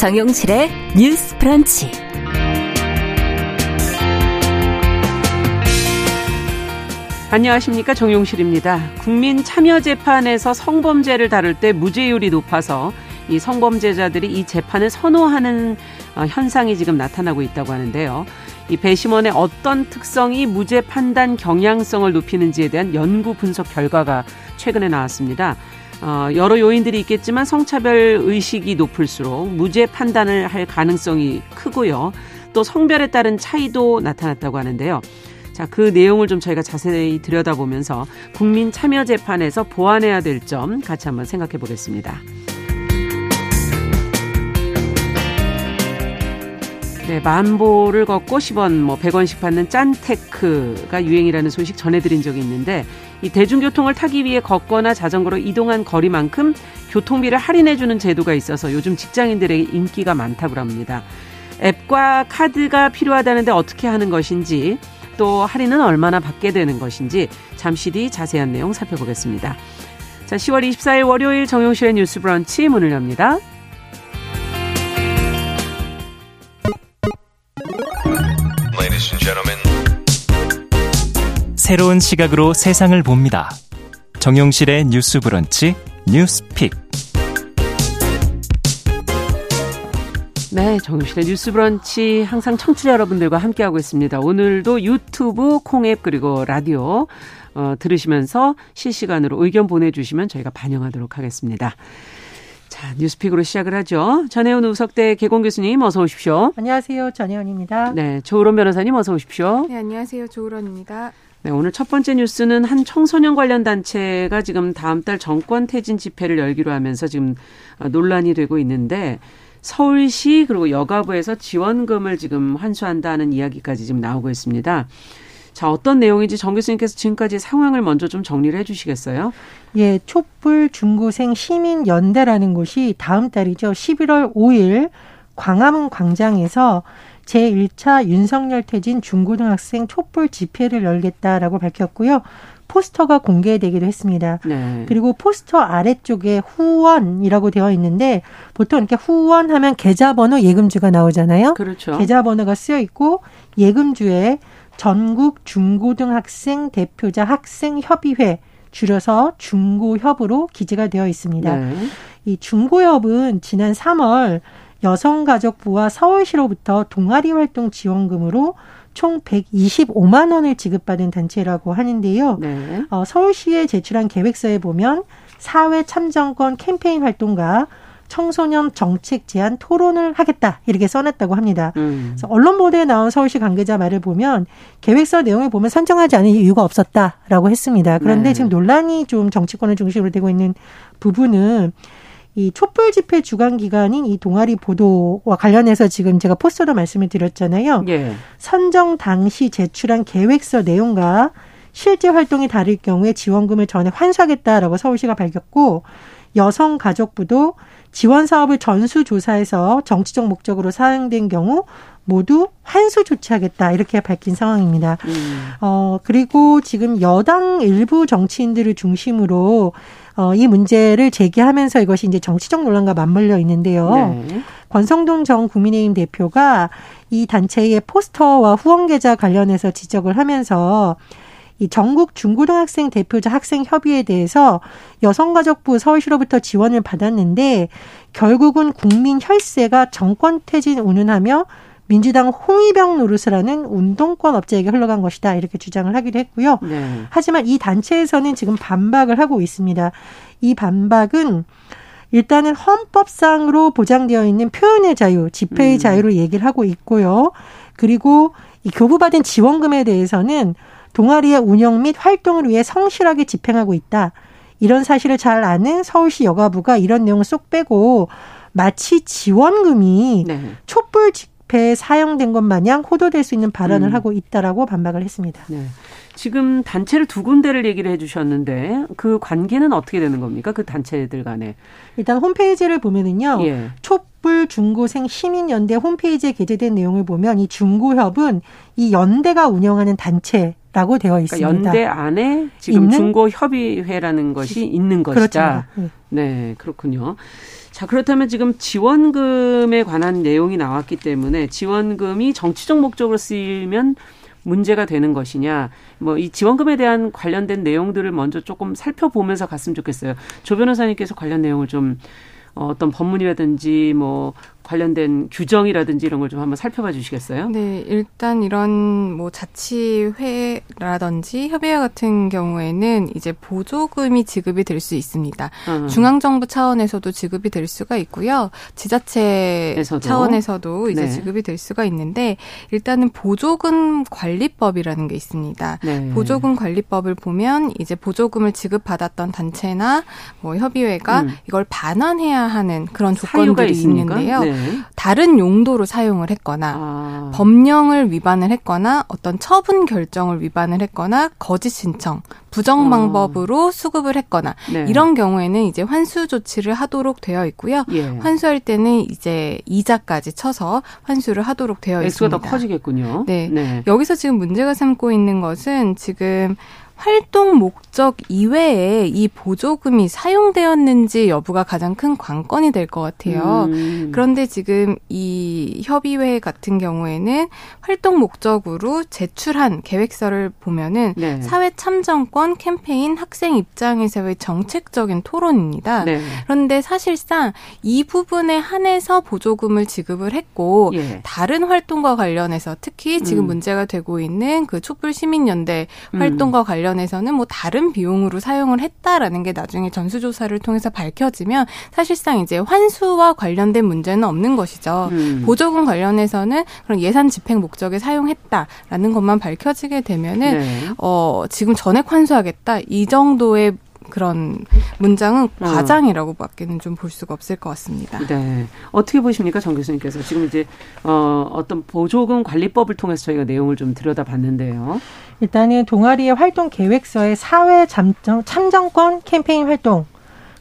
정용실의 뉴스 프런치. 안녕하십니까 정용실입니다. 국민 참여 재판에서 성범죄를 다룰 때 무죄율이 높아서 이 성범죄자들이 이 재판을 선호하는 어, 현상이 지금 나타나고 있다고 하는데요. 이 배심원의 어떤 특성이 무죄 판단 경향성을 높이는지에 대한 연구 분석 결과가 최근에 나왔습니다. 어, 여러 요인들이 있겠지만 성차별 의식이 높을수록 무죄 판단을 할 가능성이 크고요. 또 성별에 따른 차이도 나타났다고 하는데요. 자, 그 내용을 좀 저희가 자세히 들여다보면서 국민 참여 재판에서 보완해야 될 점 같이 한번 생각해 보겠습니다. 네, 만보를 걷고 10원, 뭐 100원씩 받는 짠테크가 유행이라는 소식 전해드린 적이 있는데 이 대중교통을 타기 위해 걷거나 자전거로 이동한 거리만큼 교통비를 할인해주는 제도가 있어서 요즘 직장인들에게 인기가 많다고 합니다. 앱과 카드가 필요하다는데 어떻게 하는 것인지 또 할인은 얼마나 받게 되는 것인지 잠시 뒤 자세한 내용 살펴보겠습니다. 자, 10월 24일 월요일 정용실의 뉴스 브런치 문을 엽니다. 새로운 시각으로 세상을 봅니다. 정용실의 뉴스 브런치 뉴스픽. 네, 정용실의 뉴스 브런치 항상 청취자 여러분들과 함께하고 있습니다. 오늘도 유튜브, 콩앱 그리고 라디오 어, 들으시면서 실시간으로 의견 보내주시면 저희가 반영하도록 하겠습니다. 자, 뉴스픽으로 시작을 하죠. 전혜원 우석대 개공 교수님 어서 오십시오. 안녕하세요. 전혜원입니다. 네, 조으론 변호사님 어서 오십시오. 네, 안녕하세요. 조으론입니다. 네, 오늘 첫 번째 뉴스는 한 청소년 관련 단체가 지금 다음 달 정권 퇴진 집회를 열기로 하면서 지금 논란이 되고 있는데 서울시 그리고 여가부에서 지원금을 지금 환수한다는 이야기까지 지금 나오고 있습니다. 자, 어떤 내용인지 정 교수님께서 지금까지 상황을 먼저 좀 정리를 해 주시겠어요? 예, 촛불 중고생 시민 연대라는 곳이 다음 달이죠. 11월 5일 광화문 광장에서 제1차 윤석열 퇴진 중고등학생 촛불 집회를 열겠다라고 밝혔고요. 포스터가 공개되기도 했습니다. 네. 그리고 포스터 아래쪽에 후원이라고 되어 있는데 보통 이렇게 후원하면 계좌번호 예금주가 나오잖아요. 그렇죠. 계좌번호가 쓰여 있고 예금주에 전국 중고등학생 대표자 학생협의회 줄여서 중고협으로 기재가 되어 있습니다. 네. 이 중고협은 지난 3월 여성가족부와 서울시로부터 동아리 활동 지원금으로 총 125만 원을 지급받은 단체라고 하는데요. 네. 어, 서울시에 제출한 계획서에 보면 사회 참정권 캠페인 활동과 청소년 정책 제안 토론을 하겠다 이렇게 써놨다고 합니다. 음. 그래서 언론 보도에 나온 서울시 관계자 말을 보면 계획서 내용을 보면 선정하지 않은 이유가 없었다라고 했습니다. 그런데 네. 지금 논란이 좀 정치권을 중심으로 되고 있는 부분은 이 촛불 집회 주간 기간인 이 동아리 보도와 관련해서 지금 제가 포스터로 말씀을 드렸잖아요. 예. 선정 당시 제출한 계획서 내용과 실제 활동이 다를 경우에 지원금을 전액 환수하겠다라고 서울시가 밝혔고 여성가족부도 지원 사업을 전수조사해서 정치적 목적으로 사용된 경우 모두 환수 조치하겠다 이렇게 밝힌 상황입니다. 음. 어 그리고 지금 여당 일부 정치인들을 중심으로 어, 이 문제를 제기하면서 이것이 이제 정치적 논란과 맞물려 있는데요. 네. 권성동 전 국민의힘 대표가 이 단체의 포스터와 후원 계좌 관련해서 지적을 하면서 이 전국 중고등학생 대표자 학생 협의에 대해서 여성가족부 서울시로부터 지원을 받았는데 결국은 국민 혈세가 정권 퇴진 운운하며 민주당 홍위병 노릇을 하는 운동권 업체에게 흘러간 것이다 이렇게 주장을 하기도 했고요. 네. 하지만 이 단체에서는 지금 반박을 하고 있습니다. 이 반박은 일단은 헌법상으로 보장되어 있는 표현의 자유, 집회의 음. 자유를 얘기를 하고 있고요. 그리고 이 교부받은 지원금에 대해서는 동아리의 운영 및 활동을 위해 성실하게 집행하고 있다. 이런 사실을 잘 아는 서울시 여가부가 이런 내용을 쏙 빼고 마치 지원금이 네. 촛불 집회에 사용된 것 마냥 호도될 수 있는 발언을 음. 하고 있다라고 반박을 했습니다. 네. 지금 단체를 두 군데를 얘기를 해주셨는데 그 관계는 어떻게 되는 겁니까? 그 단체들 간에 일단 홈페이지를 보면은요. 예. 촛불 중고생 시민연대 홈페이지에 게재된 내용을 보면 이 중고협은 이 연대가 운영하는 단체 라고 되어 그러니까 있습니다. 그러니까 연대 안에 지금 중고 협의회라는 것이 있는 것이다. 그렇죠. 네. 네, 그렇군요. 자, 그렇다면 지금 지원금에 관한 내용이 나왔기 때문에 지원금이 정치적 목적으로 쓰이면 문제가 되는 것이냐. 뭐 이 지원금에 대한 관련된 내용들을 먼저 조금 살펴보면서 갔으면 좋겠어요. 조 변호사님께서 관련 내용을 좀 어, 어떤 법문이라든지 뭐 관련된 규정이라든지 이런 걸 좀 한번 살펴봐 주시겠어요? 네, 일단 이런 뭐 자치회라든지 협의회 같은 경우에는 이제 보조금이 지급이 될 수 있습니다. 음. 중앙정부 차원에서도 지급이 될 수가 있고요. 지자체 에서도. 차원에서도 이제 네. 지급이 될 수가 있는데 일단은 보조금 관리법이라는 게 있습니다. 네. 보조금 관리법을 보면 이제 보조금을 지급받았던 단체나 뭐 협의회가 음. 이걸 반환해야 하는 그런 조건들이 있는데요. 네. 다른 용도로 사용을 했거나 아. 법령을 위반을 했거나 어떤 처분 결정을 위반을 했거나 거짓 신청, 부정 아. 방법으로 아. 수급을 했거나 네. 이런 경우에는 이제 환수 조치를 하도록 되어 있고요. 예. 환수할 때는 이제 이자까지 쳐서 환수를 하도록 되어 있습니다. 더 커지겠군요. 네. 네. 여기서 지금 문제가 삼고 있는 것은 지금 활동 목적 이외에 이 보조금이 사용되었는지 여부가 가장 큰 관건이 될 것 같아요. 음. 그런데 지금 이 협의회 같은 경우에는 활동 목적으로 제출한 계획서를 보면은 네. 사회 참정권 캠페인 학생 입장에서의 정책적인 토론입니다. 네. 그런데 사실상 이 부분에 한해서 보조금을 지급을 했고 예. 다른 활동과 관련해서 특히 지금 음. 문제가 되고 있는 그 촛불 시민연대 음. 활동과 관련 관련해서는 뭐 다른 비용으로 사용을 했다라는 게 나중에 전수조사를 통해서 밝혀지면 사실상 이제 환수와 관련된 문제는 없는 것이죠. 음. 보조금 관련해서는 그런 예산 집행 목적에 사용했다라는 것만 밝혀지게 되면은 네. 어 지금 전액 환수하겠다 이 정도의 그런 문장은 어. 과장이라고 밖에는 좀 볼 수가 없을 것 같습니다. 네. 어떻게 보십니까, 정 교수님께서 지금 이제 어, 어떤 보조금 관리법을 통해서 저희가 내용을 좀 들여다봤는데요. 일단은 동아리의 활동 계획서에 사회 참정, 참정권 캠페인 활동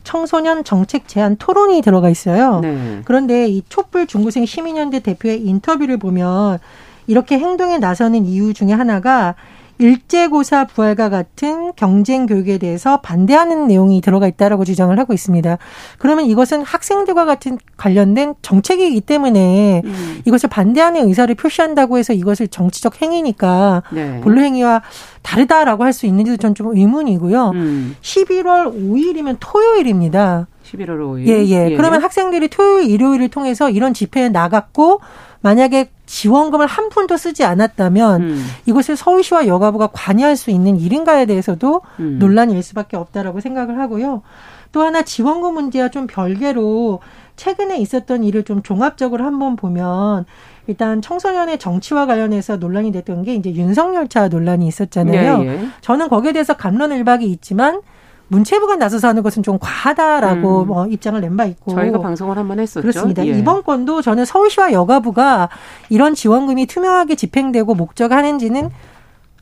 청소년 정책 제안 토론이 들어가 있어요. 네. 그런데 이 촛불 중고생 시민연대 대표의 인터뷰를 보면 이렇게 행동에 나서는 이유 중에 하나가 일제고사 부활과 같은 경쟁 교육에 대해서 반대하는 내용이 들어가 있다라고 주장을 하고 있습니다. 그러면 이것은 학생들과 같은 관련된 정책이기 때문에 음. 이것을 반대하는 의사를 표시한다고 해서 이것을 정치적 행위니까 네. 본래 행위와 다르다라고 할 수 있는지도 전 좀 의문이고요. 음. 11월 5일이면 토요일입니다. 11월 5일. 예, 예. 예. 그러면 학생들이 토요일, 일요일을 통해서 이런 집회에 나갔고 만약에 지원금을 한 푼도 쓰지 않았다면 음. 이것을 서울시와 여가부가 관여할 수 있는 일인가에 대해서도 음. 논란이 일 수밖에 없다라고 생각을 하고요. 또 하나 지원금 문제와 좀 별개로 최근에 있었던 일을 좀 종합적으로 한번 보면 일단 청소년의 정치와 관련해서 논란이 됐던 게 이제 윤석열 차 논란이 있었잖아요. 네, 예. 저는 거기에 대해서 감론을박이 있지만 문체부가 나서서 하는 것은 좀 과하다라고 음. 뭐 입장을 낸 바 있고 저희가 방송을 한 번 했었죠. 그렇습니다. 예. 이번 건도 저는 서울시와 여가부가 이런 지원금이 투명하게 집행되고 목적하는지는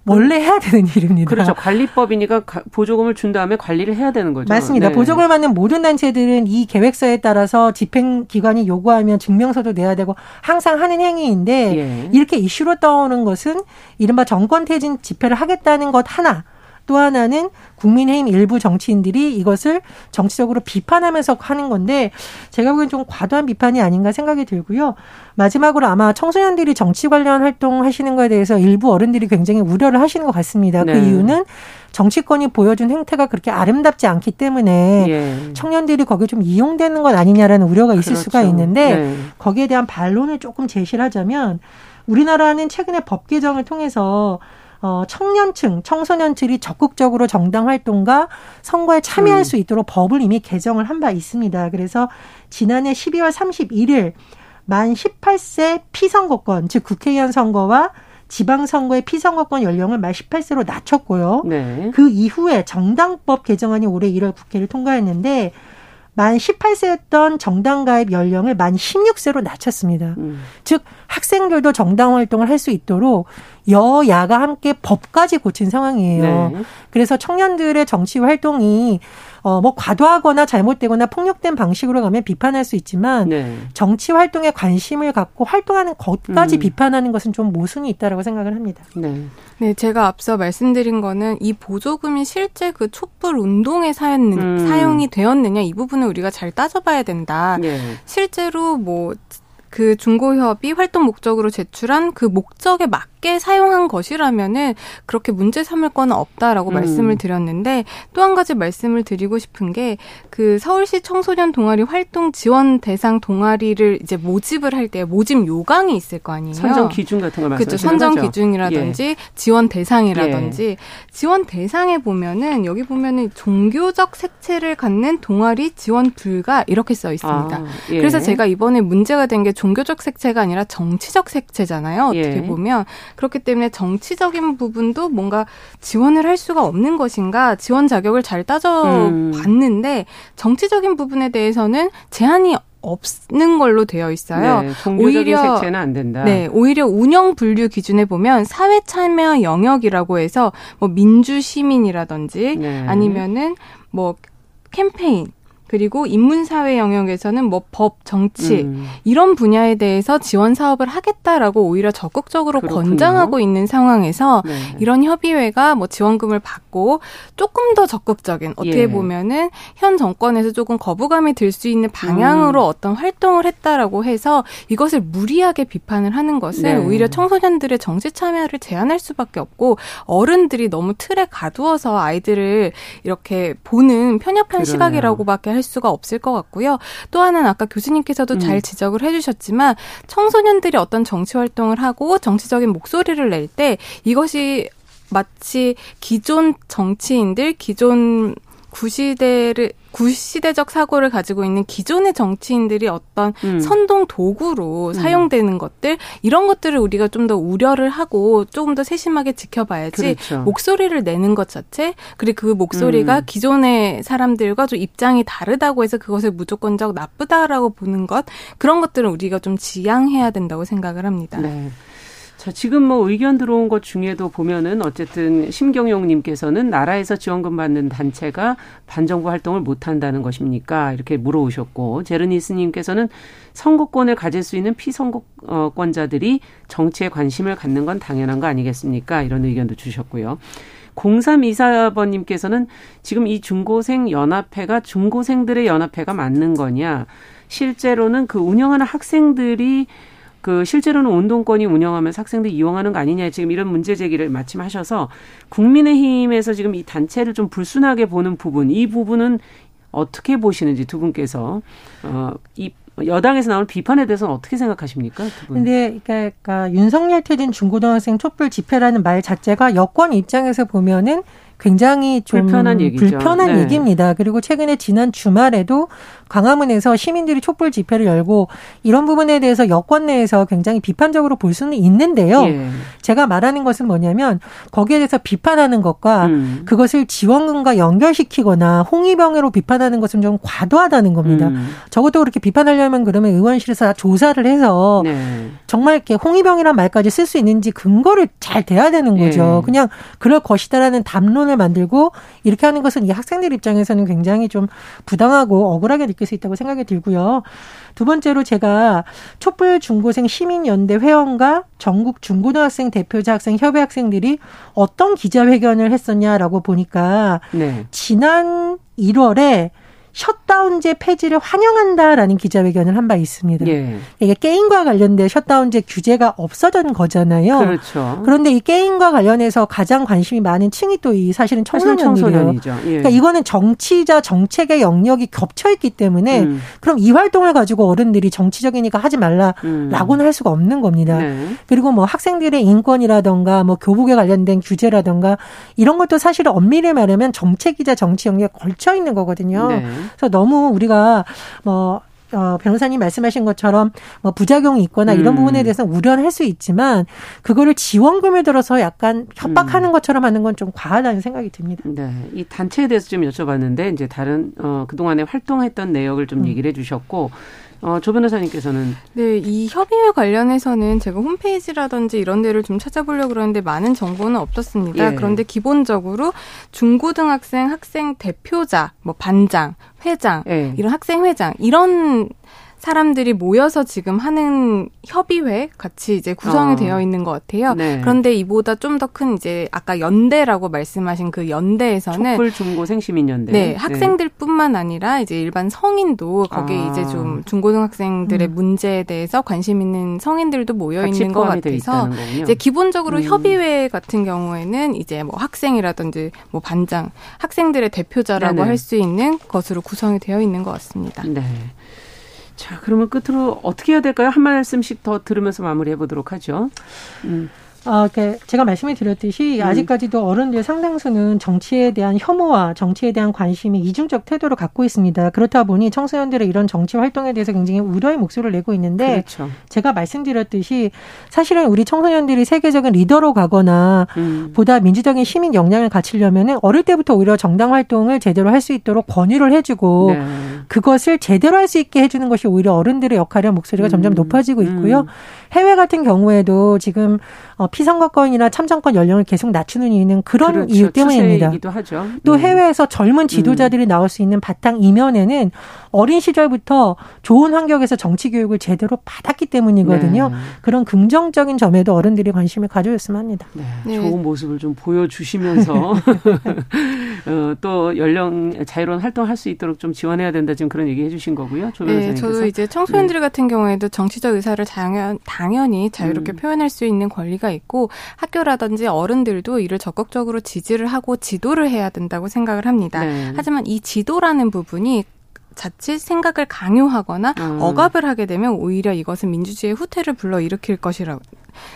원래 해야 되는 일입니다. 그렇죠. 관리법이니까 보조금을 준 다음에 관리를 해야 되는 거죠. 맞습니다. 네. 보조금을 받는 모든 단체들은 이 계획서에 따라서 집행 기관이 요구하면 증명서도 내야 되고 항상 하는 행위인데 예. 이렇게 이슈로 떠오는 것은 이른바 정권 퇴진 집회를 하겠다는 것 하나 또 하나는 국민의힘 일부 정치인들이 이것을 정치적으로 비판하면서 하는 건데 제가 보기엔 좀 과도한 비판이 아닌가 생각이 들고요. 마지막으로 아마 청소년들이 정치 관련 활동 하시는 거에 대해서 일부 어른들이 굉장히 우려를 하시는 것 같습니다. 그 네. 그 이유는 정치권이 보여준 행태가 그렇게 아름답지 않기 때문에 예. 청년들이 거기에 좀 이용되는 것 아니냐라는 우려가 있을 그렇죠. 수가 있는데 네. 거기에 대한 반론을 조금 제시를 하자면 우리나라는 최근에 법 개정을 통해서 어, 청년층, 청소년층이 적극적으로 정당 활동과 선거에 참여할 음. 수 있도록 법을 이미 개정을 한 바 있습니다. 그래서 지난해 12월 31일 만 18세 피선거권, 즉 국회의원 선거와 지방선거의 피선거권 연령을 만 18세로 낮췄고요. 네. 그 이후에 정당법 개정안이 올해 1월 국회를 통과했는데 만 18세였던 정당 가입 연령을 만 16세로 낮췄습니다. 음. 즉 학생들도 정당 활동을 할 수 있도록 여야가 함께 법까지 고친 상황이에요. 네. 그래서 청년들의 정치 활동이 어, 뭐 과도하거나 잘못되거나 폭력된 방식으로 가면 비판할 수 있지만 네. 정치 활동에 관심을 갖고 활동하는 것까지 음. 비판하는 것은 좀 모순이 있다라고 생각을 합니다. 네. 네, 제가 앞서 말씀드린 거는 이 보조금이 실제 그 촛불 운동에 사용, 음. 사용이 되었느냐 이 부분을 우리가 잘 따져봐야 된다. 네. 실제로 뭐 그 중고협이 활동 목적으로 제출한 그 목적에 맞게 쉽게 사용한 것이라면은 그렇게 문제 삼을 건 없다라고 음. 말씀을 드렸는데 또 한 가지 말씀을 드리고 싶은 게 그 서울시 청소년 동아리 활동 지원 대상 동아리를 이제 모집을 할 때 모집 요강이 있을 거 아니에요. 선정 기준 같은 걸 말씀하시는 그렇죠. 선정 기준이라든지 예. 지원 대상이라든지 예. 지원 대상에 보면은 여기 보면은 종교적 색채를 갖는 동아리 지원 불가 이렇게 써 있습니다. 아, 예. 그래서 제가 이번에 문제가 된 게 종교적 색채가 아니라 정치적 색채잖아요. 어떻게 예. 보면 그렇기 때문에 정치적인 부분도 뭔가 지원을 할 수가 없는 것인가 지원 자격을 잘 따져봤는데 음. 정치적인 부분에 대해서는 제한이 없는 걸로 되어 있어요. 네, 오히려 색채는 안 된다. 네, 오히려 운영 분류 기준에 보면 사회 참여 영역이라고 해서 뭐 민주 시민이라든지 네. 아니면은 뭐 캠페인 그리고 인문사회 영역에서는 뭐 법, 정치 음. 이런 분야에 대해서 지원 사업을 하겠다라고 오히려 적극적으로 그렇군요. 권장하고 있는 상황에서 네. 이런 협의회가 뭐 지원금을 받고 조금 더 적극적인 어떻게 예. 보면은 현 정권에서 조금 거부감이 들 수 있는 방향으로 음. 어떤 활동을 했다라고 해서 이것을 무리하게 비판을 하는 것은 네. 오히려 청소년들의 정치 참여를 제한할 수밖에 없고 어른들이 너무 틀에 가두어서 아이들을 이렇게 보는 편협한 그러네요. 시각이라고밖에 할 수가 없을 것 같고요. 또 하나는 아까 교수님께서도 음. 잘 지적을 해주셨지만 청소년들이 어떤 정치 활동을 하고 정치적인 목소리를 낼 때 이것이 마치 기존 정치인들, 기존 구시대를 구시대적 사고를 가지고 있는 기존의 정치인들이 어떤 음. 선동 도구로 음. 사용되는 것들 이런 것들을 우리가 좀 더 우려를 하고 조금 더 세심하게 지켜봐야지 그렇죠. 목소리를 내는 것 자체 그리고 그 목소리가 음. 기존의 사람들과 좀 입장이 다르다고 해서 그것을 무조건적 나쁘다라고 보는 것 그런 것들은 우리가 좀 지양해야 된다고 생각을 합니다. 네. 자, 지금 뭐 의견 들어온 것 중에도 보면은 어쨌든 심경용님께서는 나라에서 지원금 받는 단체가 반정부 활동을 못 한다는 것입니까? 이렇게 물어오셨고, 제르니스님께서는 선거권을 가질 수 있는 피선거권자들이 정치에 관심을 갖는 건 당연한 거 아니겠습니까? 이런 의견도 주셨고요. 0324번님께서는 지금 이 중고생 연합회가 중고생들의 연합회가 맞는 거냐? 실제로는 그 운영하는 학생들이 그 실제로는 운동권이 운영하면서 학생들이 이용하는 거 아니냐 지금 이런 문제 제기를 마침 하셔서 국민의힘에서 지금 이 단체를 좀 불순하게 보는 부분 이 부분은 어떻게 보시는지 두 분께서 어이 여당에서 나오는 비판에 대해서는 어떻게 생각하십니까? 두 분. 근데 그러니까, 그러니까 윤석열 퇴진 중고등학생 촛불 집회라는 말 자체가 여권 입장에서 보면은 굉장히 좀 불편한, 얘기죠. 불편한 네. 얘기입니다. 그리고 최근에 지난 주말에도 광화문에서 시민들이 촛불 집회를 열고 이런 부분에 대해서 여권 내에서 굉장히 비판적으로 볼 수는 있는데요. 예. 제가 말하는 것은 뭐냐면 거기에 대해서 비판하는 것과 음. 그것을 지원금과 연결시키거나 홍위병으로 비판하는 것은 좀 과도하다는 겁니다. 음. 적어도 그렇게 비판하려면 그러면 의원실에서 조사를 해서 네. 정말 이렇게 홍위병이란 말까지 쓸 수 있는지 근거를 잘 대야 되는 거죠. 예. 그냥 그럴 것이다라는 담론 을 만들고 이렇게 하는 것은 이 학생들 입장에서는 굉장히 좀 부당하고 억울하게 느낄 수 있다고 생각이 들고요. 두 번째로 제가 촛불 중고생 시민연대 회원과 전국 중고등학생 대표자 학생 협의 학생들이 어떤 기자회견을 했었냐라고 보니까 네. 지난 1월에 셧다운제 폐지를 환영한다라는 기자회견을 한 바 있습니다. 예. 이게 게임과 관련된 셧다운제 규제가 없어진 거잖아요. 그렇죠. 그런데 이 게임과 관련해서 가장 관심이 많은 층이 또 이 사실은 청소년이에요. 예. 그러니까 이거는 정치자 정책의 영역이 겹쳐 있기 때문에 음. 그럼 이 활동을 가지고 어른들이 정치적이니까 하지 말라라고는 음. 할 수가 없는 겁니다. 네. 그리고 뭐 학생들의 인권이라던가 뭐 교복에 관련된 규제라던가 이런 것도 사실은 엄밀히 말하면 정책이자 정치 영역에 걸쳐 있는 거거든요. 네. 그래서 너무 우리가 뭐 어, 변호사님 말씀하신 것처럼 뭐 부작용이 있거나 이런 음. 부분에 대해서는 우려는 할수 있지만 그거를 지원금을 들어서 약간 협박하는 음. 것처럼 하는 건 좀 과하다는 생각이 듭니다. 네. 이 단체에 대해서 좀 여쭤봤는데 이제 다른 어 그동안에 활동했던 내역을 좀 음. 얘기를 해 주셨고 어, 조 변호사님께서는 네, 이 협의회 관련해서는 제가 홈페이지라든지 이런 데를 좀 찾아보려고 그러는데 많은 정보는 없었습니다. 예. 그런데 기본적으로 중고등학생 학생 대표자, 뭐 반장, 회장, 예. 이런 학생 회장 이런 사람들이 모여서 지금 하는 협의회 같이 이제 구성이 어. 되어 있는 것 같아요. 네. 그런데 이보다 좀 더 큰 이제 아까 연대라고 말씀하신 그 연대에서는 촛불 중고 생시민 연대. 네, 네. 학생들뿐만 아니라 이제 일반 성인도 거기에 아. 이제 좀 중고등학생들의 음. 문제에 대해서 관심 있는 성인들도 모여 있는 것 같아서 이제 기본적으로 음. 협의회 같은 경우에는 이제 뭐 학생이라든지 뭐 반장, 학생들의 대표자라고 할 수 있는 것으로 구성이 되어 있는 것 같습니다. 네. 자, 그러면 끝으로 어떻게 해야 될까요? 한 말씀씩 더 들으면서 마무리해 보도록 하죠. 음. 어, 제가 말씀을 드렸듯이 음. 아직까지도 어른들 상당수는 정치에 대한 혐오와 정치에 대한 관심이 이중적 태도를 갖고 있습니다. 그렇다 보니 청소년들의 이런 정치 활동에 대해서 굉장히 우려의 목소리를 내고 있는데 그렇죠. 제가 말씀드렸듯이 사실은 우리 청소년들이 세계적인 리더로 가거나 음. 보다 민주적인 시민 역량을 갖추려면 어릴 때부터 오히려 정당 활동을 제대로 할 수 있도록 권유를 해주고 네. 그것을 제대로 할 수 있게 해주는 것이 오히려 어른들의 역할이라는 목소리가 음. 점점 높아지고 있고요. 음. 해외 같은 경우에도 지금 어, 피선거권이나 참정권 연령을 계속 낮추는 이유는 그런 그렇죠. 이유 때문입니다. 또 네. 해외에서 젊은 지도자들이 음. 나올 수 있는 바탕 이면에는 어린 시절부터 좋은 환경에서 정치 교육을 제대로 받았기 때문이거든요. 네. 그런 긍정적인 점에도 어른들이 관심을 가져줬으면 합니다. 네. 네. 좋은 모습을 좀 보여주시면서 어, 또 연령 자유로운 활동할 수 있도록 좀 지원해야 된다 지금 그런 얘기 해주신 거고요. 조 네, 저도 이제 청소년들 네. 같은 경우에도 정치적 의사를 당연, 당연히 자유롭게 음. 표현할 수 있는 권리가 있고 학교라든지 어른들도 이를 적극적으로 지지를 하고 지도를 해야 된다고 생각을 합니다. 네. 하지만 이 지도라는 부분이 자칫 생각을 강요하거나 음. 억압을 하게 되면 오히려 이것은 민주주의의 후퇴를 불러일으킬 것이라는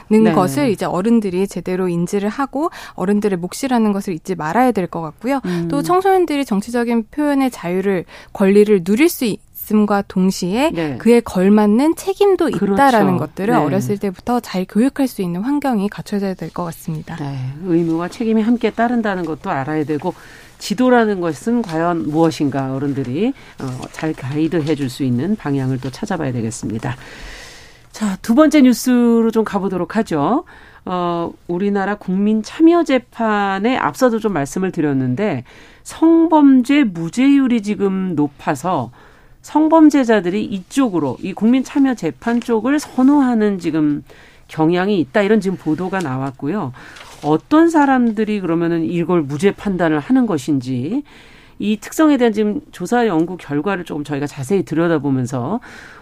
네. 것을 이제 어른들이 제대로 인지를 하고 어른들의 몫이라는 것을 잊지 말아야 될 것 같고요. 음. 또 청소년들이 정치적인 표현의 자유를 권리를 누릴 수 있음과 동시에 네. 그에 걸맞는 책임도 그렇죠. 있다라는 것들을 네. 어렸을 때부터 잘 교육할 수 있는 환경이 갖춰져야 될 것 같습니다. 네. 의무와 책임이 함께 따른다는 것도 알아야 되고 지도라는 것은 과연 무엇인가 어른들이 어, 잘 가이드해 줄 수 있는 방향을 또 찾아봐야 되겠습니다. 자, 두 번째 뉴스로 좀 가보도록 하죠. 어, 우리나라 국민 참여 재판에 앞서도 좀 말씀을 드렸는데 성범죄 무죄율이 지금 높아서 성범죄자들이 이쪽으로 이 국민 참여 재판 쪽을 선호하는 지금 경향이 있다 이런 지금 보도가 나왔고요. 어떤 사람들이 그러면은 이걸 무죄 판단을 하는 것인지 이 특성에 대한 지금 조사 연구 결과를 조금 저희가 자세히 들여다보면서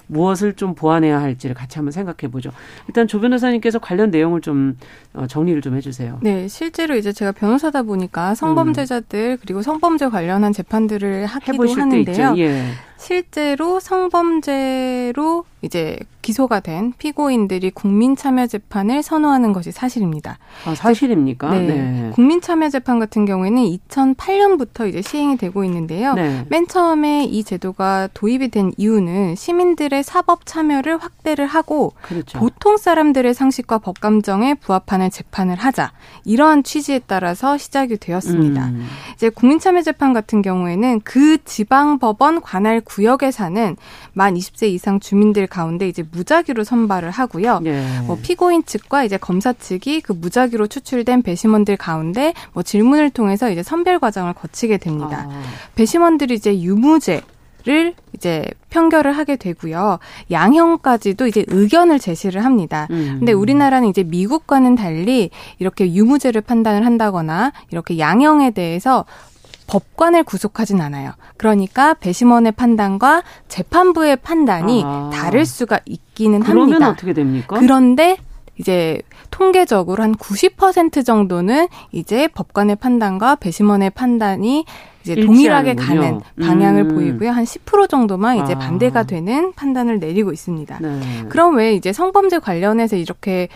무엇을 좀 보완해야 할지를 같이 한번 생각해 보죠. 일단 조 변호사님께서 관련 내용을 좀 어, 정리를 좀 해주세요. 네, 실제로 이제 제가 변호사다 보니까 성범죄자들 음. 그리고 성범죄 관련한 재판들을 하기도 하는데요. 예. 실제로 성범죄로 이제 기소가 된 피고인들이 국민참여재판을 선호하는 것이 사실입니다. 아, 사실입니까? 네. 네. 국민참여재판 같은 경우에는 2008년부터 이제 시행이 되고 있는데요. 네. 맨 처음에 이 제도가 도입이 된 이유는 시민들의 사법 참여를 확대를 하고 그렇죠. 보통 사람들의 상식과 법감정에 부합하는 재판을 하자 이러한 취지에 따라서 시작이 되었습니다. 음. 이제 국민참여재판 같은 경우에는 그 지방법원 관할 구역에 사는 만 20세 이상 주민들 가운데 이제 무작위로 선발을 하고요. 예. 뭐 피고인 측과 이제 검사 측이 그 무작위로 추출된 배심원들 가운데 뭐 질문을 통해서 이제 선별 과정을 거치게 됩니다. 아. 배심원들이 이제 유무죄 를 이제 편결을 하게 되고요. 양형까지도 이제 의견을 제시를 합니다. 음. 근데 우리나라는 이제 미국과는 달리 이렇게 유무죄를 판단을 한다거나 이렇게 양형에 대해서 법관을 구속하진 않아요. 그러니까 배심원의 판단과 재판부의 판단이 아. 다를 수가 있기는 그러면 합니다. 그러면 어떻게 됩니까? 그런데 이제 통계적으로 한 90% 정도는 이제 법관의 판단과 배심원의 판단이 이제 동일하게 가는 방향을 음. 보이고요. 한 10% 정도만 이제 아. 반대가 되는 판단을 내리고 있습니다. 네. 그럼 왜 이제 성범죄 관련해서 이렇게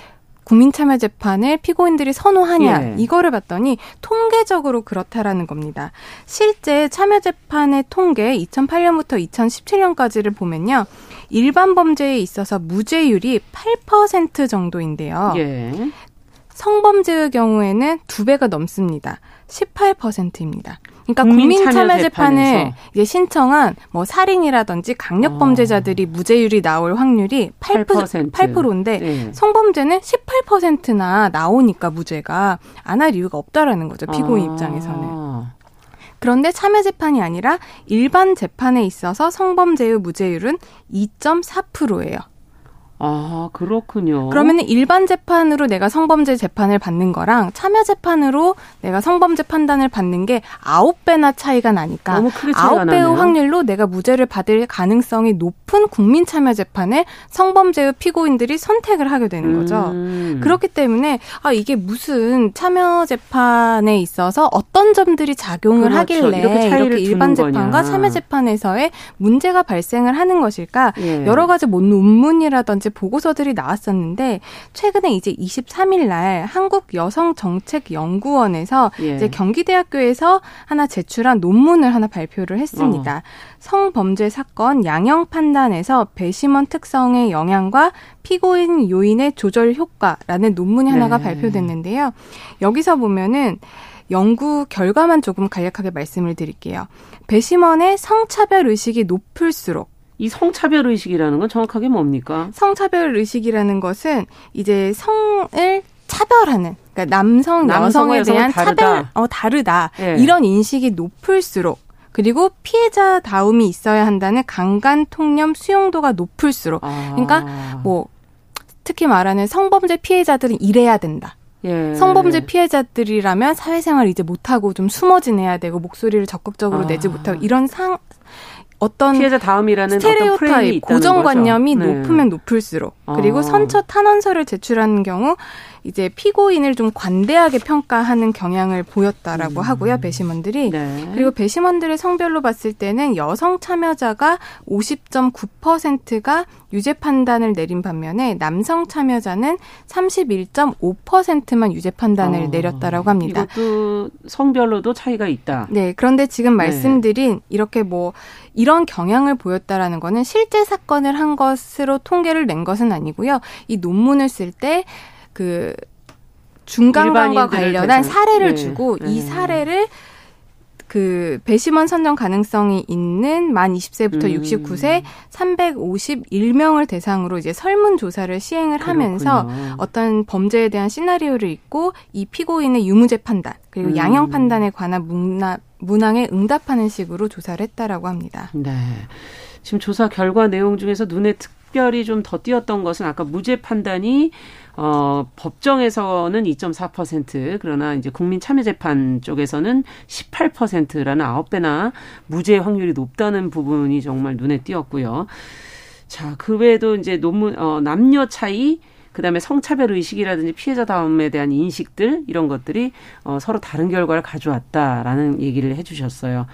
국민참여재판을 피고인들이 선호하냐 예. 이거를 봤더니 통계적으로 그렇다라는 겁니다. 실제 참여재판의 통계 2008년부터 2017년까지를 보면요. 일반 범죄에 있어서 무죄율이 8% 정도인데요. 예. 성범죄의 경우에는 두 배가 넘습니다. 18%입니다. 그러니까 국민참여재판을 이제 신청한 뭐 살인이라든지 강력범죄자들이 어. 무죄율이 나올 확률이 8%, 8%. 8%인데 네. 성범죄는 18%나 나오니까 무죄가 안 할 이유가 없다라는 거죠. 피고인 아. 입장에서는. 그런데 참여 재판이 아니라 일반 재판에 있어서 성범죄의 무죄율은 2.4%예요. 아, 그렇군요. 그러면 일반 재판으로 내가 성범죄 재판을 받는 거랑 참여 재판으로 내가 성범죄 판단을 받는 게 아홉 배나 차이가 나니까 아홉 배의 확률로 내가 무죄를 받을 가능성이 높은 국민 참여 재판을 성범죄의 피고인들이 선택을 하게 되는 거죠. 음. 그렇기 때문에 아 이게 무슨 참여 재판에 있어서 어떤 점들이 작용을 그렇죠. 하길래 이렇게, 이렇게 일반 재판과 참여 재판에서의 문제가 발생을 하는 것일까? 예. 여러 가지 뭐 논문이라든지 보고서들이 나왔었는데 최근에 이제 23일 날 한국 여성 정책 연구원에서 예. 이제 경기대학교에서 하나 제출한 논문을 하나 발표를 했습니다. 어. 성범죄 사건 양형 판단에서 배심원 특성의 영향과 피고인 요인의 조절 효과라는 논문이 하나가 네. 발표됐는데요. 여기서 보면은 연구 결과만 조금 간략하게 말씀을 드릴게요. 배심원의 성차별 의식이 높을수록 이 성차별 의식이라는 건 정확하게 뭡니까? 성차별 의식이라는 것은 이제 성을 차별하는 그러니까 남성 여성에 대한 다르다. 차별 어 다르다 네. 이런 인식이 높을수록 그리고 피해자 다움이 있어야 한다는 강간 통념 수용도가 높을수록 아. 그러니까 뭐 특히 말하는 성범죄 피해자들은 이래야 된다. 예. 성범죄 피해자들이라면 사회생활 이제 못하고 좀 숨어 지내야 되고 목소리를 적극적으로 아. 내지 못하고 이런 상 어떤 피해자 다음이라는 스테레오타입 고정관념이 네. 높으면 높을수록 그리고 아. 선처 탄원서를 제출하는 경우 이제 피고인을 좀 관대하게 평가하는 경향을 보였다라고 음. 하고요 배심원들이 네. 그리고 배심원들의 성별로 봤을 때는 여성 참여자가 50.9%가 유죄 판단을 내린 반면에 남성 참여자는 31.5%만 유죄 판단을 어. 내렸다라고 합니다. 이것도 성별로도 차이가 있다. 네, 그런데 지금 네. 말씀드린 네. 이렇게 뭐 이런 경향을 보였다라는 거는 실제 사건을 한 것으로 통계를 낸 것은 아니고요. 이 논문을 쓸 때 그 중간관과 관련한 사례를 네. 주고 네. 이 사례를 그 배심원 선정 가능성이 있는 만 20세부터 음. 69세 351명을 대상으로 이제 설문 조사를 시행을 하면서 어떤 범죄에 대한 시나리오를 읽고 이 피고인의 유무죄 판단 그리고 음. 양형 판단에 관한 문화, 문항에 응답하는 식으로 조사를 했다라고 합니다. 네. 지금 조사 결과 내용 중에서 눈에 특 별히 좀더 띄었던 것은 아까 무죄 판단이 어, 법정에서는 2.4% 그러나 이제 국민 참여 재판 쪽에서는 18%라는 9배나 무죄 확률이 높다는 부분이 정말 눈에 띄었고요. 자, 그 외에도 이제 논문 어, 남녀 차이 그다음에 성차별 의식이라든지 피해자 다움에 대한 인식들 이런 것들이 어, 서로 다른 결과를 가져왔다라는 얘기를 해 주셨어요.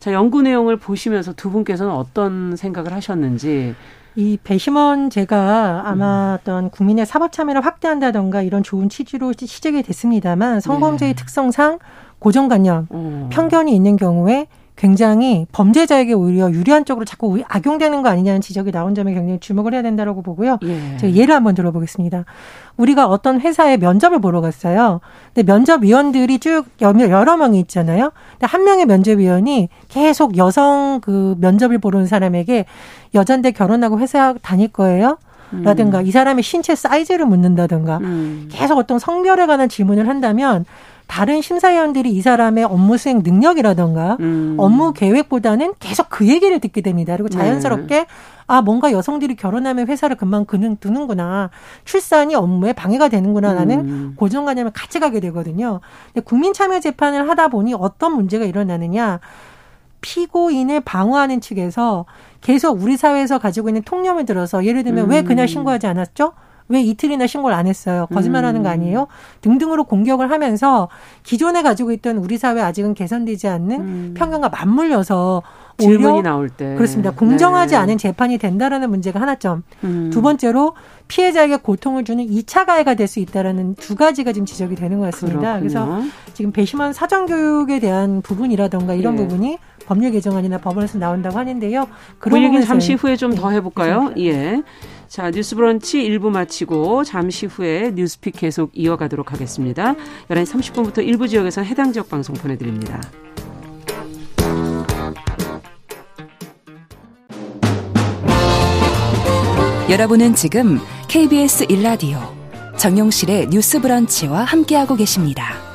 자 연구 내용을 보시면서 두 분께서는 어떤 생각을 하셨는지 이 배심원제가 아마 음. 어떤 국민의 사법 참여를 확대한다던가 이런 좋은 취지로 시작이 됐습니다만 성범죄의 네. 특성상 고정관념, 음. 편견이 있는 경우에 굉장히 범죄자에게 오히려 유리한 쪽으로 자꾸 악용되는 거 아니냐는 지적이 나온 점에 굉장히 주목을 해야 된다고 보고요. 예. 제가 예를 한번 들어보겠습니다. 우리가 어떤 회사에 면접을 보러 갔어요. 근데 면접위원들이 쭉 여러 명이 있잖아요. 근데 한 명의 면접위원이 계속 여성 그 면접을 보러 온 사람에게 여잔데 결혼하고 회사 다닐 거예요? 라든가 음. 이 사람의 신체 사이즈를 묻는다든가 음. 계속 어떤 성별에 관한 질문을 한다면 다른 심사위원들이 이 사람의 업무 수행 능력이라던가 음. 업무 계획보다는 계속 그 얘기를 듣게 됩니다. 그리고 네. 자연스럽게 네. 아 뭔가 여성들이 결혼하면 회사를 금방 그는 두는구나 출산이 업무에 방해가 되는구나라는 음. 고정관념을 같이 가게 되거든요. 근데 국민참여 재판을 하다 보니 어떤 문제가 일어나느냐 피고인을 방어하는 측에서 계속 우리 사회에서 가지고 있는 통념을 들어서 예를 들면 음. 왜 그날 신고하지 않았죠? 왜 이틀이나 신고를 안 했어요? 거짓말하는 거 음. 아니에요? 등등으로 공격을 하면서 기존에 가지고 있던 우리 사회 아직은 개선되지 않는 음. 편견과 맞물려서 질문이 나올 때 그렇습니다. 공정하지 네. 않은 재판이 된다라는 문제가 하나점. 음. 두 번째로 피해자에게 고통을 주는 2차 가해가 될 수 있다라는 두 가지가 지금 지적이 되는 것 같습니다. 그렇군요. 그래서 지금 배심원 사전 교육에 대한 부분이라던가 이런 예. 부분이 법률 개정안이나 법원에서 나온다고 하는데요. 그런 그 얘기는 잠시 후에 좀 더 해볼까요? 네. 예. 자, 뉴스 브런치 1부 마치고 잠시 후에 뉴스픽 계속 이어가도록 하겠습니다. 11시 30분부터 일부 지역에서 해당 지역 방송 보내드립니다. 여러분은 지금 KBS 1라디오 정용실의 뉴스 브런치와 함께하고 계십니다.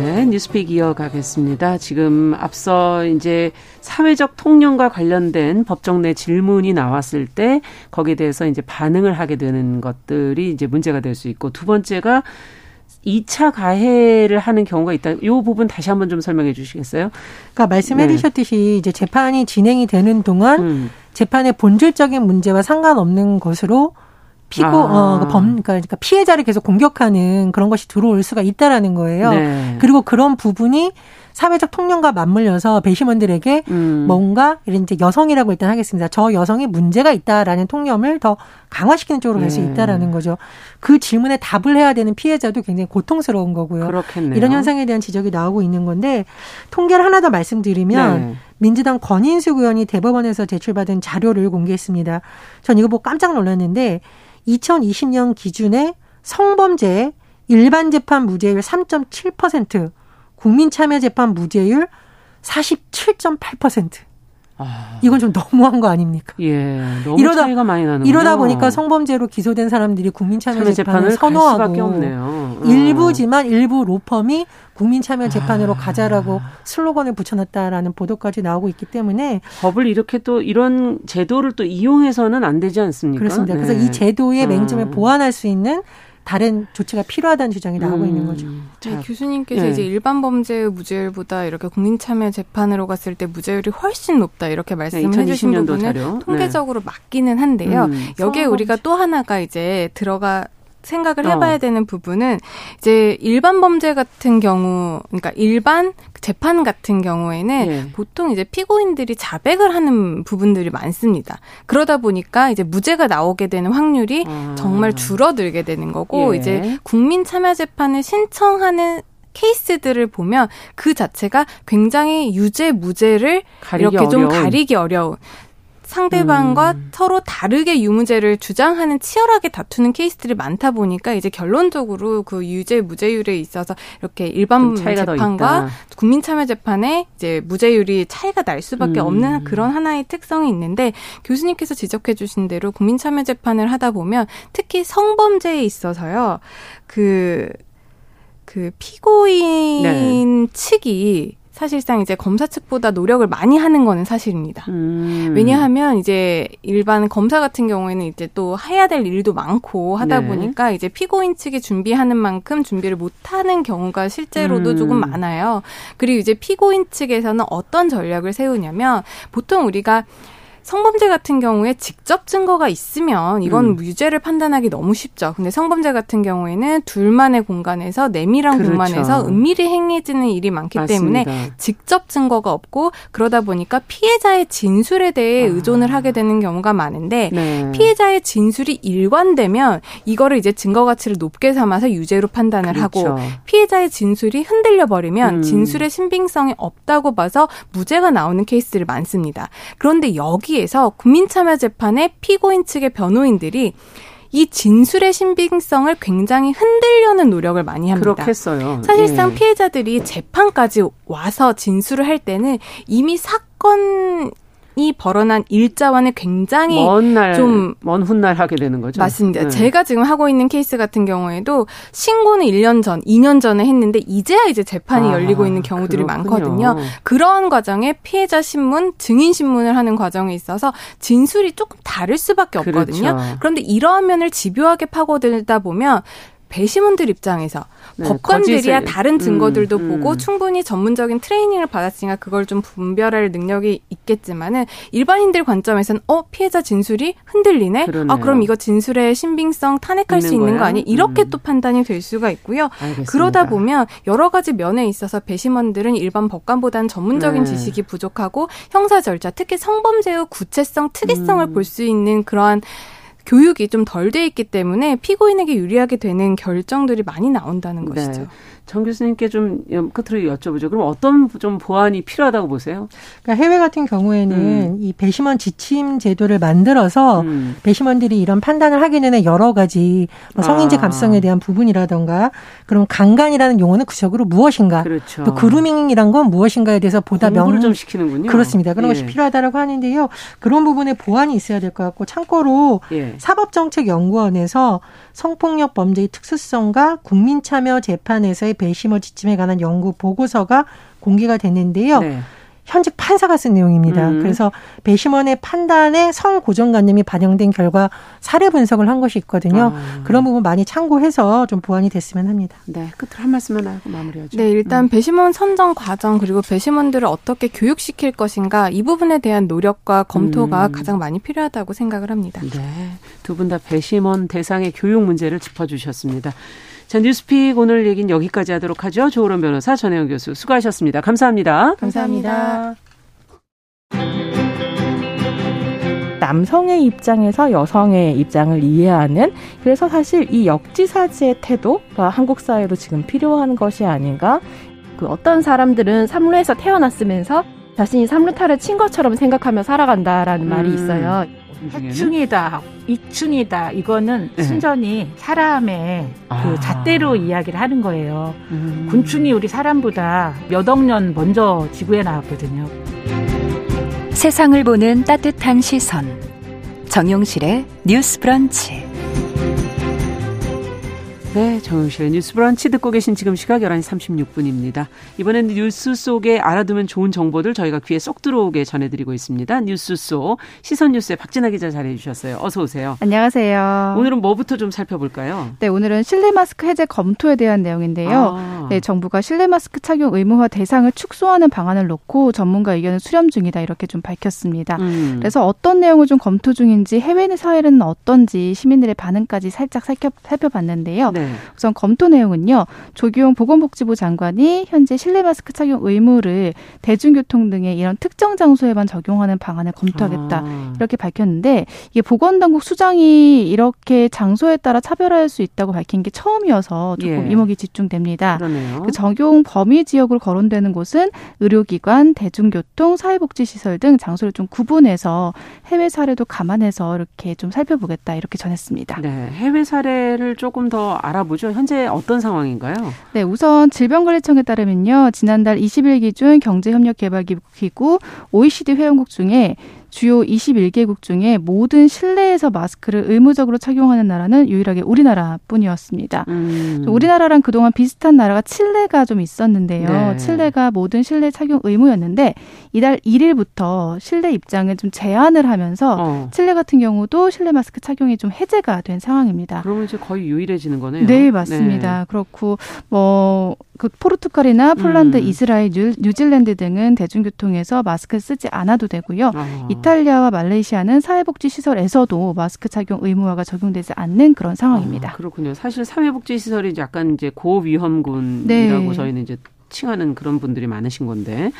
네, 뉴스픽 이어가겠습니다. 지금 앞서 이제 사회적 통념과 관련된 법정 내 질문이 나왔을 때 거기에 대해서 이제 반응을 하게 되는 것들이 이제 문제가 될 수 있고 두 번째가 2차 가해를 하는 경우가 있다. 이 부분 다시 한번 좀 설명해 주시겠어요? 그러니까 말씀해 네. 주셨듯이 이제 재판이 진행이 되는 동안 음. 재판의 본질적인 문제와 상관없는 것으로 피고 아. 어범 그러니까, 그러니까 피해자를 계속 공격하는 그런 것이 들어올 수가 있다라는 거예요. 네. 그리고 그런 부분이 사회적 통념과 맞물려서 배심원들에게 음. 뭔가 이런 이제 여성이라고 일단 하겠습니다. 저 여성이 문제가 있다라는 통념을 더 강화시키는 쪽으로 갈수 네. 있다라는 거죠. 그 질문에 답을 해야 되는 피해자도 굉장히 고통스러운 거고요. 그렇겠네요. 이런 현상에 대한 지적이 나오고 있는 건데 통계를 하나 더 말씀드리면 네. 민주당 권인숙 의원이 대법원에서 제출받은 자료를 공개했습니다. 전 이거 보고 깜짝 놀랐는데 2020년 기준에 성범죄 일반 재판 무죄율 3.7%, 국민 참여 재판 무죄율 47.8%. 아. 이건 좀 너무한 거 아닙니까? 예, 너무 이러다, 차이가 많이 나는 이러다 보니까 성범죄로 기소된 사람들이 국민참여 재판을 선호하고 음. 일부지만 일부 로펌이 국민참여 재판으로 아. 가자라고 슬로건을 붙여놨다라는 보도까지 나오고 있기 때문에 법을 이렇게 또 이런 제도를 또 이용해서는 안 되지 않습니까? 그렇습니다. 네. 그래서 이 제도의 맹점을 음. 보완할 수 있는 다른 조치가 필요하다는 주장이 나오고 음. 있는 거죠. 네, 교수님께서 네. 이제 일반 범죄의 무죄율보다 이렇게 국민참여 재판으로 갔을 때 무죄율이 훨씬 높다 이렇게 말씀을 네, 해주신 부분은 자료. 통계적으로 네. 맞기는 한데요. 음. 여기에 우리가 또 하나가 이제 들어가 생각을 어. 해봐야 어. 되는 부분은 이제 일반 범죄 같은 경우, 그러니까 일반 재판 같은 경우에는 예. 보통 이제 피고인들이 자백을 하는 부분들이 많습니다. 그러다 보니까 이제 무죄가 나오게 되는 확률이 아. 정말 줄어들게 되는 거고 예. 이제 국민 참여 재판을 신청하는 케이스들을 보면 그 자체가 굉장히 유죄 무죄를 이렇게 좀 어려운. 가리기 어려운 상대방과 음. 서로 다르게 유무죄를 주장하는 치열하게 다투는 케이스들이 많다 보니까 이제 결론적으로 그 유죄 무죄율에 있어서 이렇게 일반 재판과 국민 참여 재판에 이제 무죄율이 차이가 날 수밖에 음. 없는 그런 하나의 특성이 있는데 교수님께서 지적해 주신 대로 국민 참여 재판을 하다 보면 특히 성범죄에 있어서요. 그그 그 피고인 네. 측이 사실상 이제 검사 측보다 노력을 많이 하는 거는 사실입니다. 음. 왜냐하면 이제 일반 검사 같은 경우에는 이제 또 해야 될 일도 많고 하다 네. 보니까 이제 피고인 측이 준비하는 만큼 준비를 못 하는 경우가 실제로도 음. 조금 많아요. 그리고 이제 피고인 측에서는 어떤 전략을 세우냐면 보통 우리가 성범죄 같은 경우에 직접 증거가 있으면 이건 음. 유죄를 판단하기 너무 쉽죠. 근데 성범죄 같은 경우에는 둘만의 공간에서 내밀한 그렇죠. 공간에서 은밀히 행해지는 일이 많기 맞습니다. 때문에 직접 증거가 없고 그러다 보니까 피해자의 진술에 대해 아. 의존을 하게 되는 경우가 많은데 네. 피해자의 진술이 일관되면 이거를 이제 증거 가치를 높게 삼아서 유죄로 판단을 그렇죠. 하고 피해자의 진술이 흔들려 버리면 음. 진술의 신빙성이 없다고 봐서 무죄가 나오는 케이스들이 많습니다. 그런데 여기 여기에서 국민참여재판의 피고인 측의 변호인들이 이 진술의 신빙성을 굉장히 흔들려는 노력을 많이 합니다. 그렇겠어요. 사실상 예. 피해자들이 재판까지 와서 진술을 할 때는 이미 사건 이 벌어난 일자와는 굉장히 좀먼 훗날 하게 되는 거죠. 맞습니다. 네. 제가 지금 하고 있는 케이스 같은 경우에도 신고는 1년 전, 2년 전에 했는데 이제야 이제 재판이 아, 열리고 있는 경우들이 그렇군요. 많거든요. 그런 과정에 피해자 신문, 증인 신문을 하는 과정에 있어서 진술이 조금 다를 수밖에 없거든요. 그렇죠. 그런데 이러한 면을 집요하게 파고들다 보면 배심원들 입장에서 네, 법관들이야 다른 증거들도 음, 음. 보고 충분히 전문적인 트레이닝을 받았으니까 그걸 좀 분별할 능력이 있겠지만은 일반인들 관점에서는 어 피해자 진술이 흔들리네. 그러네요. 아 그럼 이거 진술의 신빙성 탄핵할 수 있는 거야? 거 아니? 이렇게 음. 또 판단이 될 수가 있고요. 알겠습니다. 그러다 보면 여러 가지 면에 있어서 배심원들은 일반 법관보다는 전문적인 네. 지식이 부족하고 형사 절차, 특히 성범죄의 구체성, 특이성을 음. 볼수 있는 그러한 교육이 좀 덜 돼 있기 때문에 피고인에게 유리하게 되는 결정들이 많이 나온다는 네. 것이죠. 정 교수님께 좀 끝으로 여쭤보죠. 그럼 어떤 좀 보완이 필요하다고 보세요? 그러니까 해외 같은 경우에는 음. 이 배심원 지침 제도를 만들어서 음. 배심원들이 이런 판단을 하게 되는 여러 가지 뭐 성인지 아. 감성에 대한 부분이라던가 그럼 강간이라는 용어는 구체적으로 무엇인가 그렇죠. 또 그루밍이란 건 무엇인가에 대해서 보다 명을 좀 시키는군요. 그렇습니다. 그런 예. 것이 필요하다라고 하는데요. 그런 부분에 보완이 있어야 될 것 같고 참고로 예. 사법정책연구원에서 성폭력 범죄의 특수성과 국민참여 재판에서의 배심원 지침에 관한 연구 보고서가 공개가 됐는데요. 네. 현직 판사가 쓴 내용입니다. 음. 그래서 배심원의 판단에 성 고정관념이 반영된 결과 사례 분석을 한 것이 있거든요. 아. 그런 부분 많이 참고해서 좀 보완이 됐으면 합니다. 네, 끝으로 한 말씀만 하고 마무리하죠. 네, 일단 음. 배심원 선정 과정 그리고 배심원들을 어떻게 교육시킬 것인가 이 부분에 대한 노력과 검토가 음. 가장 많이 필요하다고 생각을 합니다. 네, 두 분 다 배심원 대상의 교육 문제를 짚어주셨습니다. 자, 뉴스픽 오늘 얘기는 여기까지 하도록 하죠. 조으론 변호사, 전혜영 교수 수고하셨습니다. 감사합니다. 감사합니다. 남성의 입장에서 여성의 입장을 이해하는 그래서 사실 이 역지사지의 태도가 한국 사회로 지금 필요한 것이 아닌가. 그 어떤 사람들은 삼루에서 태어났으면서 자신이 삼루타를 친 것처럼 생각하며 살아간다라는 음. 말이 있어요. 해충이다, 이충이다 이거는 네. 순전히 사람의 아. 그 잣대로 이야기를 하는 거예요. 음. 곤충이 우리 사람보다 몇억 년 먼저 지구에 나왔거든요. 세상을 보는 따뜻한 시선. 정용실의 뉴스 브런치. 네, 정영실의 뉴스 브런치 듣고 계신 지금 시각 11시 36분입니다. 이번엔 뉴스 속에 알아두면 좋은 정보들 저희가 귀에 쏙 들어오게 전해드리고 있습니다. 뉴스 속 시선 뉴스에 박진아 기자 자리해 주셨어요. 어서 오세요. 안녕하세요. 오늘은 뭐부터 좀 살펴볼까요? 네, 오늘은 실내 마스크 해제 검토에 대한 내용인데요. 아. 네, 정부가 실내 마스크 착용 의무화 대상을 축소하는 방안을 놓고 전문가 의견을 수렴 중이다 이렇게 좀 밝혔습니다. 음. 그래서 어떤 내용을 좀 검토 중인지 해외 사회는 어떤지 시민들의 반응까지 살짝 살펴, 살펴봤는데요. 네. 우선 검토 내용은요. 조기용 보건복지부 장관이 현재 실내 마스크 착용 의무를 대중교통 등의 이런 특정 장소에만 적용하는 방안을 검토하겠다. 아. 이렇게 밝혔는데 이게 보건당국 수장이 이렇게 장소에 따라 차별화할 수 있다고 밝힌 게 처음이어서 조금 예. 이목이 집중됩니다. 그러네요. 그 적용 범위 지역으로 거론되는 곳은 의료기관, 대중교통, 사회복지시설 등 장소를 좀 구분해서 해외 사례도 감안해서 이렇게 좀 살펴보겠다 이렇게 전했습니다. 네, 해외 사례를 조금 더 알아보죠. 현재 어떤 상황인가요? 네, 우선 질병관리청에 따르면요. 지난달 20일 기준 경제협력개발기구 OECD 회원국 중에 주요 21개국 중에 모든 실내에서 마스크를 의무적으로 착용하는 나라는 유일하게 우리나라뿐이었습니다. 음. 우리나라랑 그동안 비슷한 나라가 칠레가 좀 있었는데요. 네. 칠레가 모든 실내 착용 의무였는데 이달 1일부터 실내 입장을 좀 제한을 하면서 어. 칠레 같은 경우도 실내 마스크 착용이 좀 해제가 된 상황입니다. 그러면 이제 거의 유일해지는 거네요. 네, 맞습니다. 네. 그렇고 뭐 그 포르투갈이나 폴란드, 음. 이스라엘, 뉴, 질랜드 등은 대중교통에서 마스크 쓰지 않아도 되고요. 어. 이탈리아와 말레이시아는 사회복지 시설에서도 마스크 착용 의무화가 적용되지 않는 그런 상황입니다. 아, 그렇군요. 사실 사회복지 시설이 약간 이제 고위험군이라고 네. 저희는 이제 칭하는 그런 분들이 많으신 건데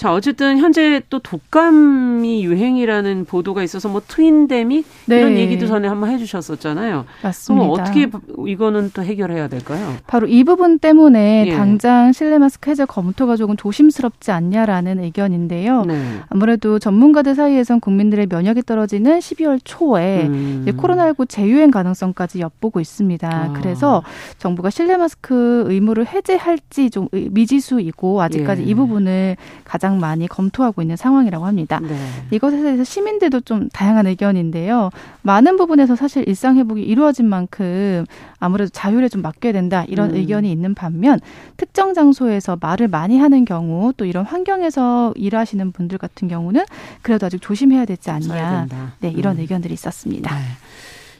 자, 어쨌든 현재 또 독감이 유행이라는 보도가 있어서 뭐 트윈데믹 네. 이런 얘기도 전에 한번 해주셨었잖아요. 맞습니다. 그럼 어떻게 이거는 또 해결해야 될까요? 바로 이 부분 때문에 예. 당장 실내 마스크 해제 검토가 조금 조심스럽지 않냐라는 의견인데요. 네. 아무래도 전문가들 사이에선 국민들의 면역이 떨어지는 12월 초에 음. 코로나19 재유행 가능성까지 엿보고 있습니다. 아. 그래서 정부가 실내 마스크 의무를 해제할지 좀 미지수이고 아직까지 예. 이 부분을 가장 가장 많이 검토하고 있는 상황이라고 합니다. 네. 이것에 대해서 시민들도 좀 다양한 의견인데요. 많은 부분에서 사실 일상 회복이 이루어진 만큼 아무래도 자율에 좀 맡겨야 된다 이런 음. 의견이 있는 반면 특정 장소에서 말을 많이 하는 경우 또 이런 환경에서 일하시는 분들 같은 경우는 그래도 아직 조심해야 되지 않냐. 네, 이런 음. 의견들이 있었습니다. 네.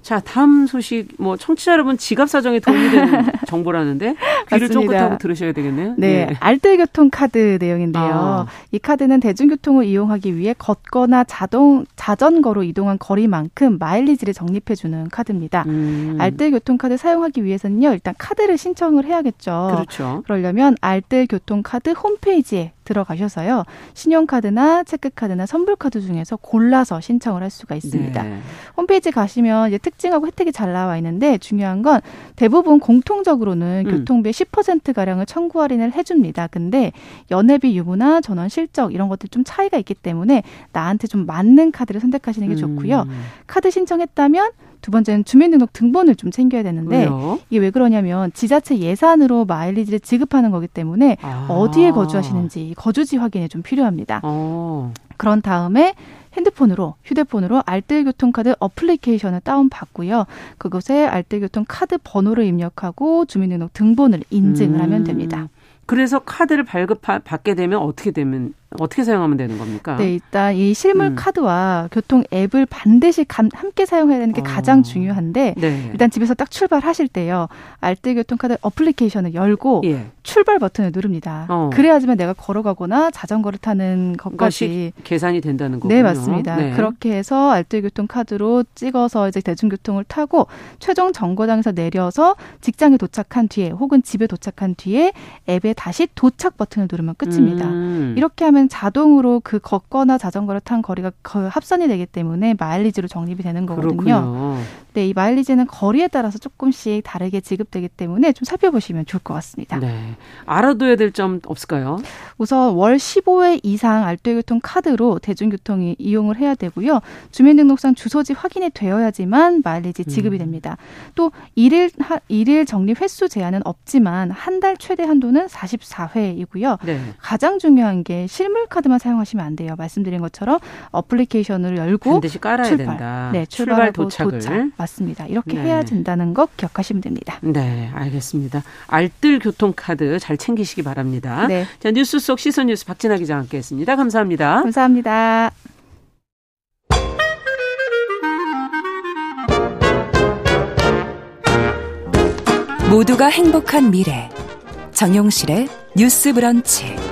자, 다음 소식 뭐 청취자 여러분 지갑 사정에 도움이 되는 정보라는데 귀를 쫑긋하고 들으셔야 되겠네요. 네, 네. 알뜰 교통 카드 내용인데요. 아. 이 카드는 대중교통을 이용하기 위해 걷거나 자동 자전거로 이동한 거리만큼 마일리지를 적립해 주는 카드입니다. 음. 알뜰 교통 카드 사용하기 위해서는요. 일단 카드를 신청을 해야겠죠. 그렇죠. 그러려면 알뜰 교통 카드 홈페이지에 들어가셔서요. 신용카드나 체크카드나 선불카드 중에서 골라서 신청을 할 수가 있습니다. 네. 홈페이지 가시면 이제 특징하고 혜택이 잘 나와 있는데 중요한 건 대부분 공통적으로는 음. 교통비 10% 가량을 청구 할인을 해줍니다. 근데 연회비 유무나 전원 실적 이런 것들 좀 차이가 있기 때문에 나한테 좀 맞는 카드를 선택하시는 게 좋고요. 음. 카드 신청했다면 두 번째는 주민등록 등본을 좀 챙겨야 되는데 왜요? 이게 왜 그러냐면 지자체 예산으로 마일리지를 지급하는 거기 때문에 아. 어디에 거주하시는지 거주지 확인이 좀 필요합니다. 어. 그런 다음에 핸드폰으로 휴대폰으로 알뜰교통카드 어플리케이션을 다운받고요. 그곳에 알뜰교통 카드 번호를 입력하고 주민등록 등본을 인증을 음. 하면 됩니다. 그래서 카드를 발급 받게 되면 어떻게 되면 어떻게 사용하면 되는 겁니까? 네, 일단 이 실물 음. 카드와 교통 앱을 반드시 함께 사용해야 되는 게 어. 가장 중요한데 네. 일단 집에서 딱 출발하실 때요. 알뜰 교통카드 어플리케이션을 열고 예. 출발 버튼을 누릅니다. 어. 그래야지만 내가 걸어가거나 자전거를 타는 것까지 계산이 된다는 거군요. 네, 맞습니다. 네. 그렇게 해서 알뜰 교통카드로 찍어서 이제 대중교통을 타고 최종 정거장에서 내려서 직장에 도착한 뒤에 혹은 집에 도착한 뒤에 앱에 다시 도착 버튼을 누르면 끝입니다. 음. 이렇게 하면 자동으로 그 걷거나 자전거를 탄 거리가 합산이 되기 때문에 마일리지로 적립이 되는 거거든요. 그렇군요. 네, 이 마일리지는 거리에 따라서 조금씩 다르게 지급되기 때문에 좀 살펴보시면 좋을 것 같습니다. 네. 알아둬야 될 점 없을까요? 우선 월 15회 이상 알뜰교통 카드로 대중교통이 이용을 해야 되고요. 주민등록상 주소지 확인이 되어야지만 마일리지 지급이 음. 됩니다. 또 일일 일일 적립 횟수 제한은 없지만 한 달 최대 한도는 44회이고요. 네. 가장 중요한 게 실물 카드만 사용하시면 안 돼요. 말씀드린 것처럼 어플리케이션을 열고 반드시 깔아야 출발. 된다. 네, 출발 도착을 도착. 맞습니다. 이렇게 네. 해야 된다는 것 기억하시면 됩니다. 네, 알겠습니다. 알뜰 교통카드 잘 챙기시기 바랍니다. 네. 자, 뉴스 속 시선 뉴스 박진아 기자와 함께했습니다. 감사합니다. 감사합니다. 모두가 행복한 미래 정용실의 뉴스 브런치.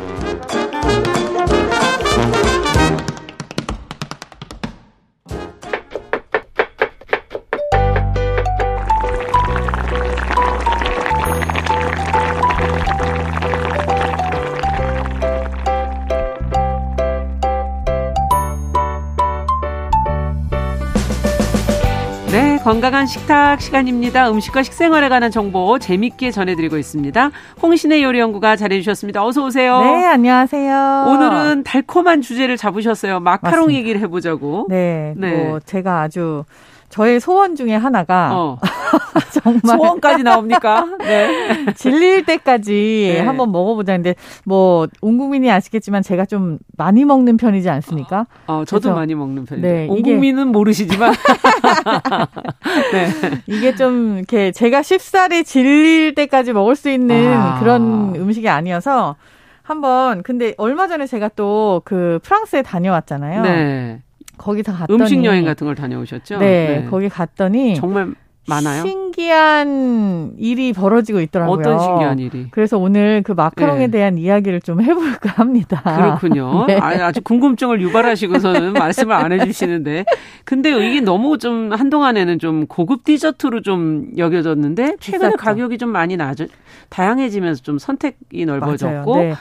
건강한 식탁 시간입니다. 음식과 식생활에 관한 정보 재밌게 전해드리고 있습니다. 홍신의 요리연구가 잘해주셨습니다. 어서 오세요. 네, 안녕하세요. 오늘은 달콤한 주제를 잡으셨어요. 마카롱 맞습니다. 얘기를 해보자고. 네, 네. 뭐 제가 아주 저의 소원 중에 하나가 어. 정말 소원까지 나옵니까? 네. 질릴 때까지 네. 한번 먹어보자. 근데 뭐온 국민이 아시겠지만 제가 좀 많이 먹는 편이지 않습니까? 어, 저도 많이 먹는 편이에요. 네, 온 국민은 모르시지만 네. 이게 좀 이렇게 제가 쉽사리 질릴 때까지 먹을 수 있는 아. 그런 음식이 아니어서 한번 근데 얼마 전에 제가 또 그 프랑스에 다녀왔잖아요. 네. 거기 다 갔더니 음식 여행 같은 걸 다녀오셨죠? 네, 네. 거기 갔더니 정말 많아요? 신기한 일이 벌어지고 있더라고요. 어떤 신기한 일이? 그래서 오늘 그 마카롱에 네. 대한 이야기를 좀 해볼까 합니다. 그렇군요. 네. 아 주 궁금증을 유발하시고서는 말씀을 안 해주시는데. 근데 이게 너무 좀 한동안에는 좀 고급 디저트로 좀 여겨졌는데 최근에 비쌌죠. 가격이 좀 많이 낮아 다양해지면서 좀 선택이 넓어졌고. 네.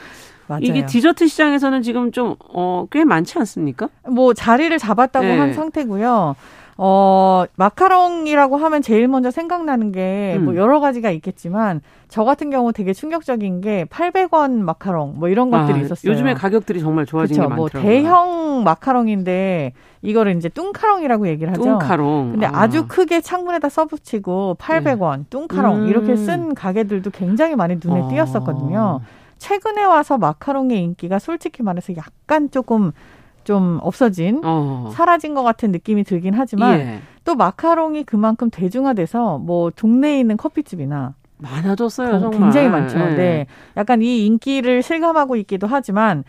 맞아요. 이게 디저트 시장에서는 지금 좀, 어, 꽤 많지 않습니까? 뭐, 자리를 잡았다고 네. 한 상태고요. 어, 마카롱이라고 하면 제일 먼저 생각나는 게뭐 음. 여러 가지가 있겠지만 저 같은 경우 되게 충격적인 게 800원 마카롱 뭐 이런 것들이 아, 있었어요. 요즘에 가격들이 정말 좋아진 그쵸? 게뭐 많더라고요. 뭐 대형 마카롱인데 이거를 이제 뚱카롱이라고 얘기를 하죠. 뚱카롱. 근데 아. 주 크게 창문에다 써붙이고 800원, 네. 뚱카롱 음. 이렇게 쓴 가게들도 굉장히 많이 눈에 아. 띄었었거든요. 최근에 와서 마카롱의 인기가 솔직히 말해서 약간 조금 좀 없어진 어. 사라진 것 같은 느낌이 들긴 하지만 예. 또 마카롱이 그만큼 대중화돼서 뭐 동네에 있는 커피집이나 많아졌어요. 정말. 굉장히 많죠. 예. 네. 약간 이 인기를 실감하고 있기도 하지만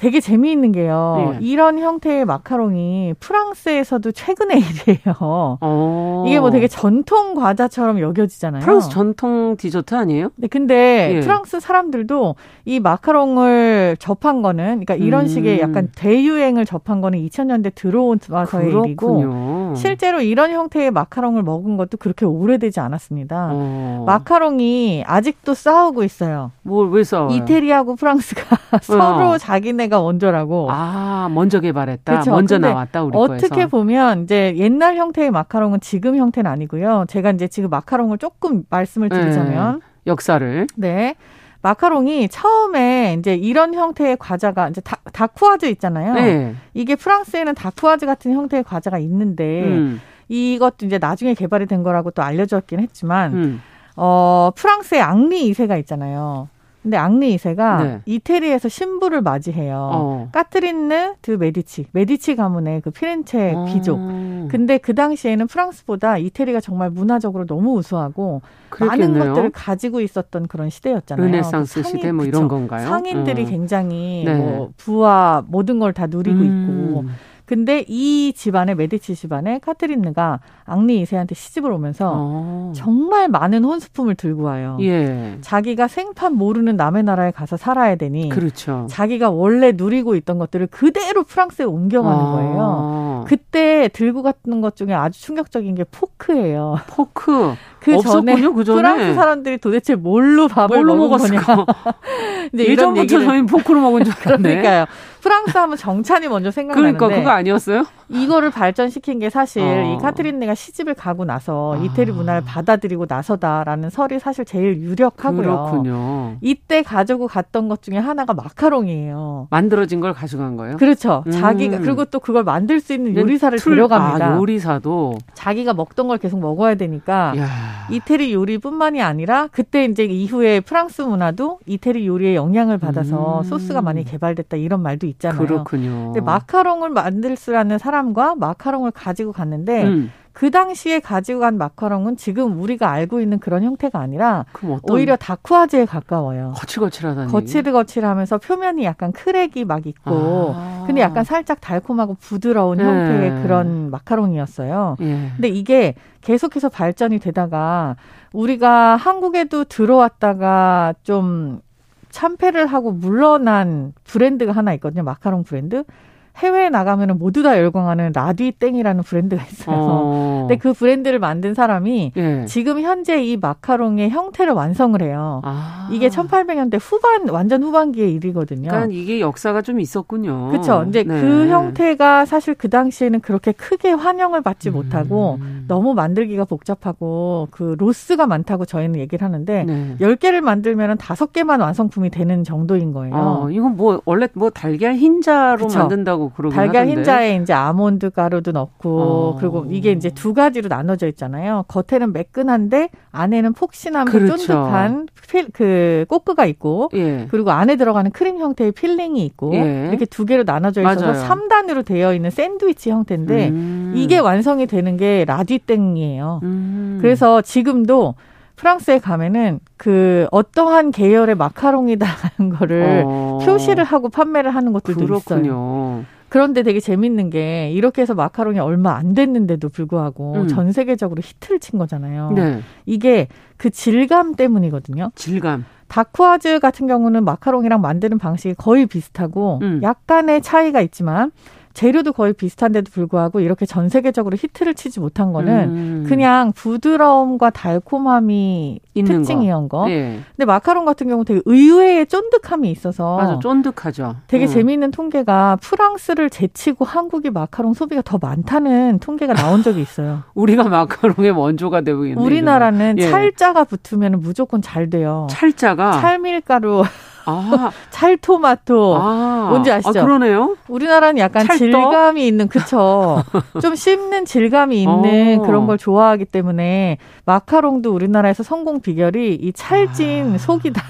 되게 재미있는 게요. 네. 이런 형태의 마카롱이 프랑스에서도 최근의 일이에요. 오. 어. 이게 뭐 되게 전통 과자처럼 여겨지잖아요. 프랑스 전통 디저트 아니에요? 네, 근데 예. 프랑스 사람들도 이 마카롱을 접한 거는, 그러니까 이런 음. 식의 약간 대유행을 접한 거는 2000년대 들어온 와서의 일이고, 실제로 이런 형태의 마카롱을 먹은 것도 그렇게 오래되지 않았습니다. 어. 마카롱이 아직도 싸우고 있어요. 뭘 왜 싸워요? 이태리하고 프랑스가 서로 어. 자기네 가 원조라고. 아 먼저 개발했다. 그쵸? 먼저 나왔다 우리 어떻게 거에서. 보면 이제 옛날 형태의 마카롱은 지금 형태는 아니고요. 제가 이제 지금 마카롱을 조금 말씀을 드리자면 네. 역사를 네. 마카롱이 처음에 이제 이런 형태의 과자가 이제 다, dacquoise 있잖아요. 네. 이게 프랑스에는 dacquoise 같은 형태의 과자가 있는데 음. 이것도 이제 나중에 개발이 된 거라고 또 알려졌긴 했지만 음. 어 프랑스의 앙리 2세가 있잖아요. 근데 앙리 2세가 네. 이태리에서 신부를 맞이해요. 어. 까트린느 드 메디치, 메디치 가문의 그 피렌체 어. 귀족. 근데 그 당시에는 프랑스보다 이태리가 정말 문화적으로 너무 우수하고 그렇겠네요. 많은 것들을 가지고 있었던 그런 시대였잖아요. 르네상스 그 상인, 시대 뭐 이런 그쵸. 건가요? 상인들이 음. 굉장히 네. 뭐 부와 모든 걸 다 누리고 음. 있고 근데 이 집안의 메디치 집안의 카트린느가 앙리 2세한테 시집을 오면서 어. 정말 많은 혼수품을 들고 와요. 예. 자기가 생판 모르는 남의 나라에 가서 살아야 되니 그렇죠. 자기가 원래 누리고 있던 것들을 그대로 프랑스에 옮겨가는 아. 거예요. 그때 들고 갔던 것 중에 아주 충격적인 게 포크예요. 포크. 그 전에 그 전에 프랑스 사람들이 도대체 뭘로 밥을 뭘로 먹었을까? 이제 예전부터 저희 포크로 먹은 줄 알았네. 그러니까요. 프랑스 하면 정찬이 먼저 생각나는데 그러니까 그거 아니었어요? 이거를 발전시킨 게 사실 어. 이 카트린네가 시집을 가고 나서 아. 이태리 문화를 받아들이고 나서다라는 설이 사실 제일 유력하고요. 그렇군요. 이때 가지고 갔던 것 중에 하나가 마카롱이에요. 만들어진 걸 가져간 거예요? 그렇죠. 음. 자기가 그리고 또 그걸 만들 수 있는 요리사를 틀, 데려갑니다. 아, 요리사도 자기가 먹던 걸 계속 먹어야 되니까 야. 이태리 요리뿐만이 아니라 그때 이제 이후에 프랑스 문화도 이태리 요리의 영향을 받아서 음. 소스가 많이 개발됐다 이런 말도 있잖아요. 그렇군요. 근데 마카롱을 만들 수라는 사람과 마카롱을 가지고 갔는데 음. 그 당시에 가지고 간 마카롱은 지금 우리가 알고 있는 그런 형태가 아니라 오히려 다쿠아즈에 가까워요. 거칠거칠하다니. 거칠거칠하면서 표면이 약간 크랙이 막 있고, 아. 근데 약간 살짝 달콤하고 부드러운 네. 형태의 그런 마카롱이었어요. 예. 근데 이게 계속해서 발전이 되다가 우리가 한국에도 들어왔다가 좀 참패를 하고 물러난 브랜드가 하나 있거든요. 마카롱 브랜드. 해외에 나가면 모두 다 열광하는 라디땡이라는 브랜드가 있어요. 어. 근데 그 브랜드를 만든 사람이 예. 지금 현재 이 마카롱의 형태를 완성을 해요. 아. 이게 1800년대 후반 완전 후반기의 일이거든요. 그러니까 이게 역사가 좀 있었군요. 그렇죠. 이제 네. 그 형태가 사실 그 당시에는 그렇게 크게 환영을 받지 음. 못하고 너무 만들기가 복잡하고 그 로스가 많다고 저희는 얘기를 하는데 네. 10개를 만들면 5개만 완성품이 되는 정도인 거예요. 어, 이건 뭐 원래 뭐 달걀 흰자로 그쵸? 만든다고 그러긴 달걀 하던데. 흰자에 이제 아몬드 가루도 넣고 어. 그리고 이게 이제 두 가지로 나눠져 있잖아요. 겉에는 매끈한데 안에는 폭신함과 그렇죠. 쫀득한 필, 그 coque가 있고 예. 그리고 안에 들어가는 크림 형태의 filling이 있고 예. 이렇게 두 개로 나눠져 있어서 맞아요. 3단으로 되어 있는 샌드위치 형태인데 음. 이게 완성이 되는 게 라디땡이에요. 음. 그래서 지금도 프랑스에 가면은 그 어떠한 계열의 마카롱이다라는 거를 어. 표시를 하고 판매를 하는 것들도 그렇군요. 있어요. 그런데 되게 재밌는 게 이렇게 해서 마카롱이 얼마 안 됐는데도 불구하고 음. 전 세계적으로 히트를 친 거잖아요. 네. 이게 그 질감 때문이거든요. 질감. 다쿠아즈 같은 경우는 마카롱이랑 만드는 방식이 거의 비슷하고 음. 약간의 차이가 있지만 재료도 거의 비슷한데도 불구하고 이렇게 전 세계적으로 히트를 치지 못한 거는 음. 그냥 부드러움과 달콤함이 특징이었던 거. 거. 예. 근데 마카롱 같은 경우 되게 의외의 쫀득함이 있어서 맞아, 쫀득하죠. 되게 음. 재미있는 통계가 프랑스를 제치고 한국이 마카롱 소비가 더 많다는 통계가 나온 적이 있어요. 우리가 마카롱의 원조가 되고 있는 우리나라는 예. 찰자가 붙으면 무조건 잘 돼요. 찰자가 찰밀가루 아. 찰토마토. 아. 뭔지 아시죠? 아, 그러네요. 우리나라는 약간 찰떡? 질감이 있는, 그쵸. 좀 씹는 질감이 있는 어. 그런 걸 좋아하기 때문에 마카롱도 우리나라에서 성공 비결이 이 찰진 아. 속이다.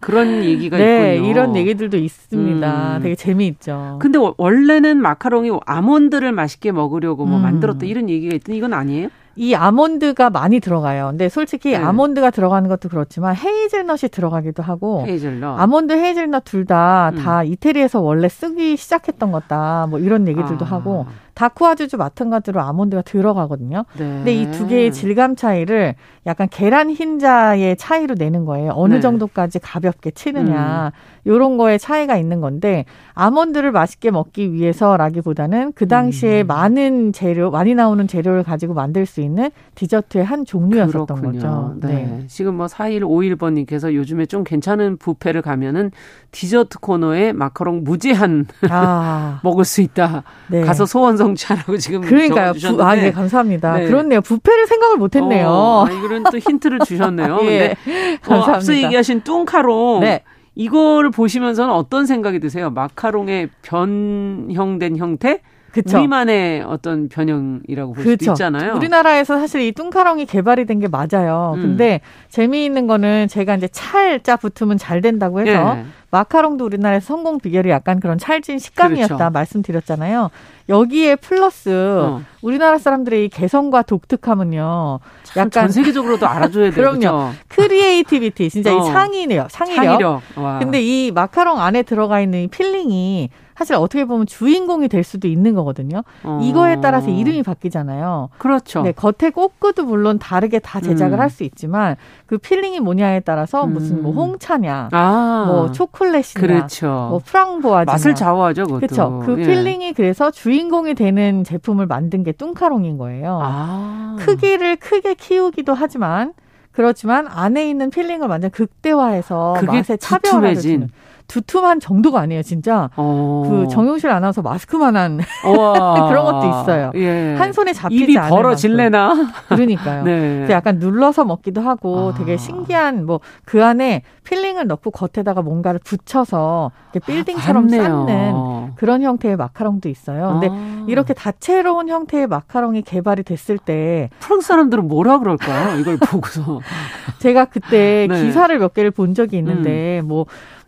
그런 얘기가 네, 있군요. 이런 얘기들도 있습니다. 음. 되게 재미있죠. 근데 원래는 마카롱이 아몬드를 맛있게 먹으려고 뭐 음. 만들었다 이런 얘기가 있더니 이건 아니에요? 이 아몬드가 많이 들어가요. 근데 솔직히 네. 아몬드가 들어가는 것도 그렇지만 헤이즐넛이 들어가기도 하고 헤이즐넛. 아몬드 헤이즐넛 둘 다다 다 음. 이태리에서 원래 쓰기 시작했던 것다. 뭐 이런 얘기들도 아. 하고 다쿠아즈도 마찬가지로 아몬드가 들어가거든요. 네. 근데 이 두 개의 질감 차이를 약간 계란 흰자의 차이로 내는 거예요. 어느 네. 정도까지 가볍게 치느냐. 음. 요런 거에 차이가 있는 건데 아몬드를 맛있게 먹기 위해서라기보다는 그 당시에 음. 많은 재료, 많이 나오는 재료를 가지고 만들 수 있는 디저트의 한 종류였었던 그렇군요. 거죠. 네. 네. 지금 뭐 4일 5일번 님께서 요즘에 좀 괜찮은 뷔페를 가면은 디저트 코너에 마카롱 무제한 아. 먹을 수 있다. 네. 가서 소원 성취하라고 지금 그러니까요. 부, 아, 예, 감사합니다. 네. 그렇네요. 뷔페를 생각을 못 했네요. 어, 아, 이런 또 힌트를 주셨네요. 예. 근데 어, 앞서 얘기하신 뚱카롱 네. 이걸 보시면서는 어떤 생각이 드세요? 마카롱의 변형된 형태? 그쵸. 우리만의 어떤 변형이라고 볼 그쵸. 수도 있잖아요. 우리나라에서 사실 이 뚱카롱이 개발이 된 게 맞아요. 음. 근데 재미있는 거는 제가 이제 찰자 붙으면 잘 된다고 해서 예. 마카롱도 우리나라에서 성공 비결이 약간 그런 찰진 식감이었다 그렇죠. 말씀드렸잖아요. 여기에 플러스 어. 우리나라 사람들의 이 개성과 독특함은요. 약간 전 세계적으로도 알아줘야 돼요. 그럼요. 그렇죠? creativity 진짜 어. 이 창의력, 창의력. 창의력. 근데 이 마카롱 안에 들어가 있는 이 filling이 사실 어떻게 보면 주인공이 될 수도 있는 거거든요. 어. 이거에 따라서 이름이 바뀌잖아요. 그렇죠. 네, 겉에 coque도 물론 다르게 다 제작을 음. 할수 있지만 그 filling이 뭐냐에 따라서 음. 무슨 뭐 홍차냐, 아. 뭐 초콜릿이냐, 그렇죠. 뭐 framboise 맛을 좌우하죠, 그것도. 그렇죠. 그 예. filling이 그래서 주인공이 되는 제품을 만든 게 뚱카롱인 거예요. 아. 크기를 크게 키우기도 하지만 그렇지만 안에 있는 filling을 완전 극대화해서 맛의 차별화를 주는. 두툼한 정도가 아니에요, 진짜. 어. 그 정용실 아나운서 마스크만한 그런 것도 있어요. 예. 한 손에 잡히지 입이 않을 벌어질래나? 그러니까요. 네. 약간 눌러서 먹기도 하고 아. 되게 신기한 뭐 그 안에 filling을 넣고 겉에다가 뭔가를 붙여서 빌딩처럼 아, 쌓는 그런 형태의 마카롱도 있어요. 근데 아. 이렇게 다채로운 형태의 마카롱이 개발이 됐을 때 프랑스 사람들은 뭐라 그럴까요? 이걸 보고서 제가 그때 네. 기사를 몇 개를 본 적이 있는데 음.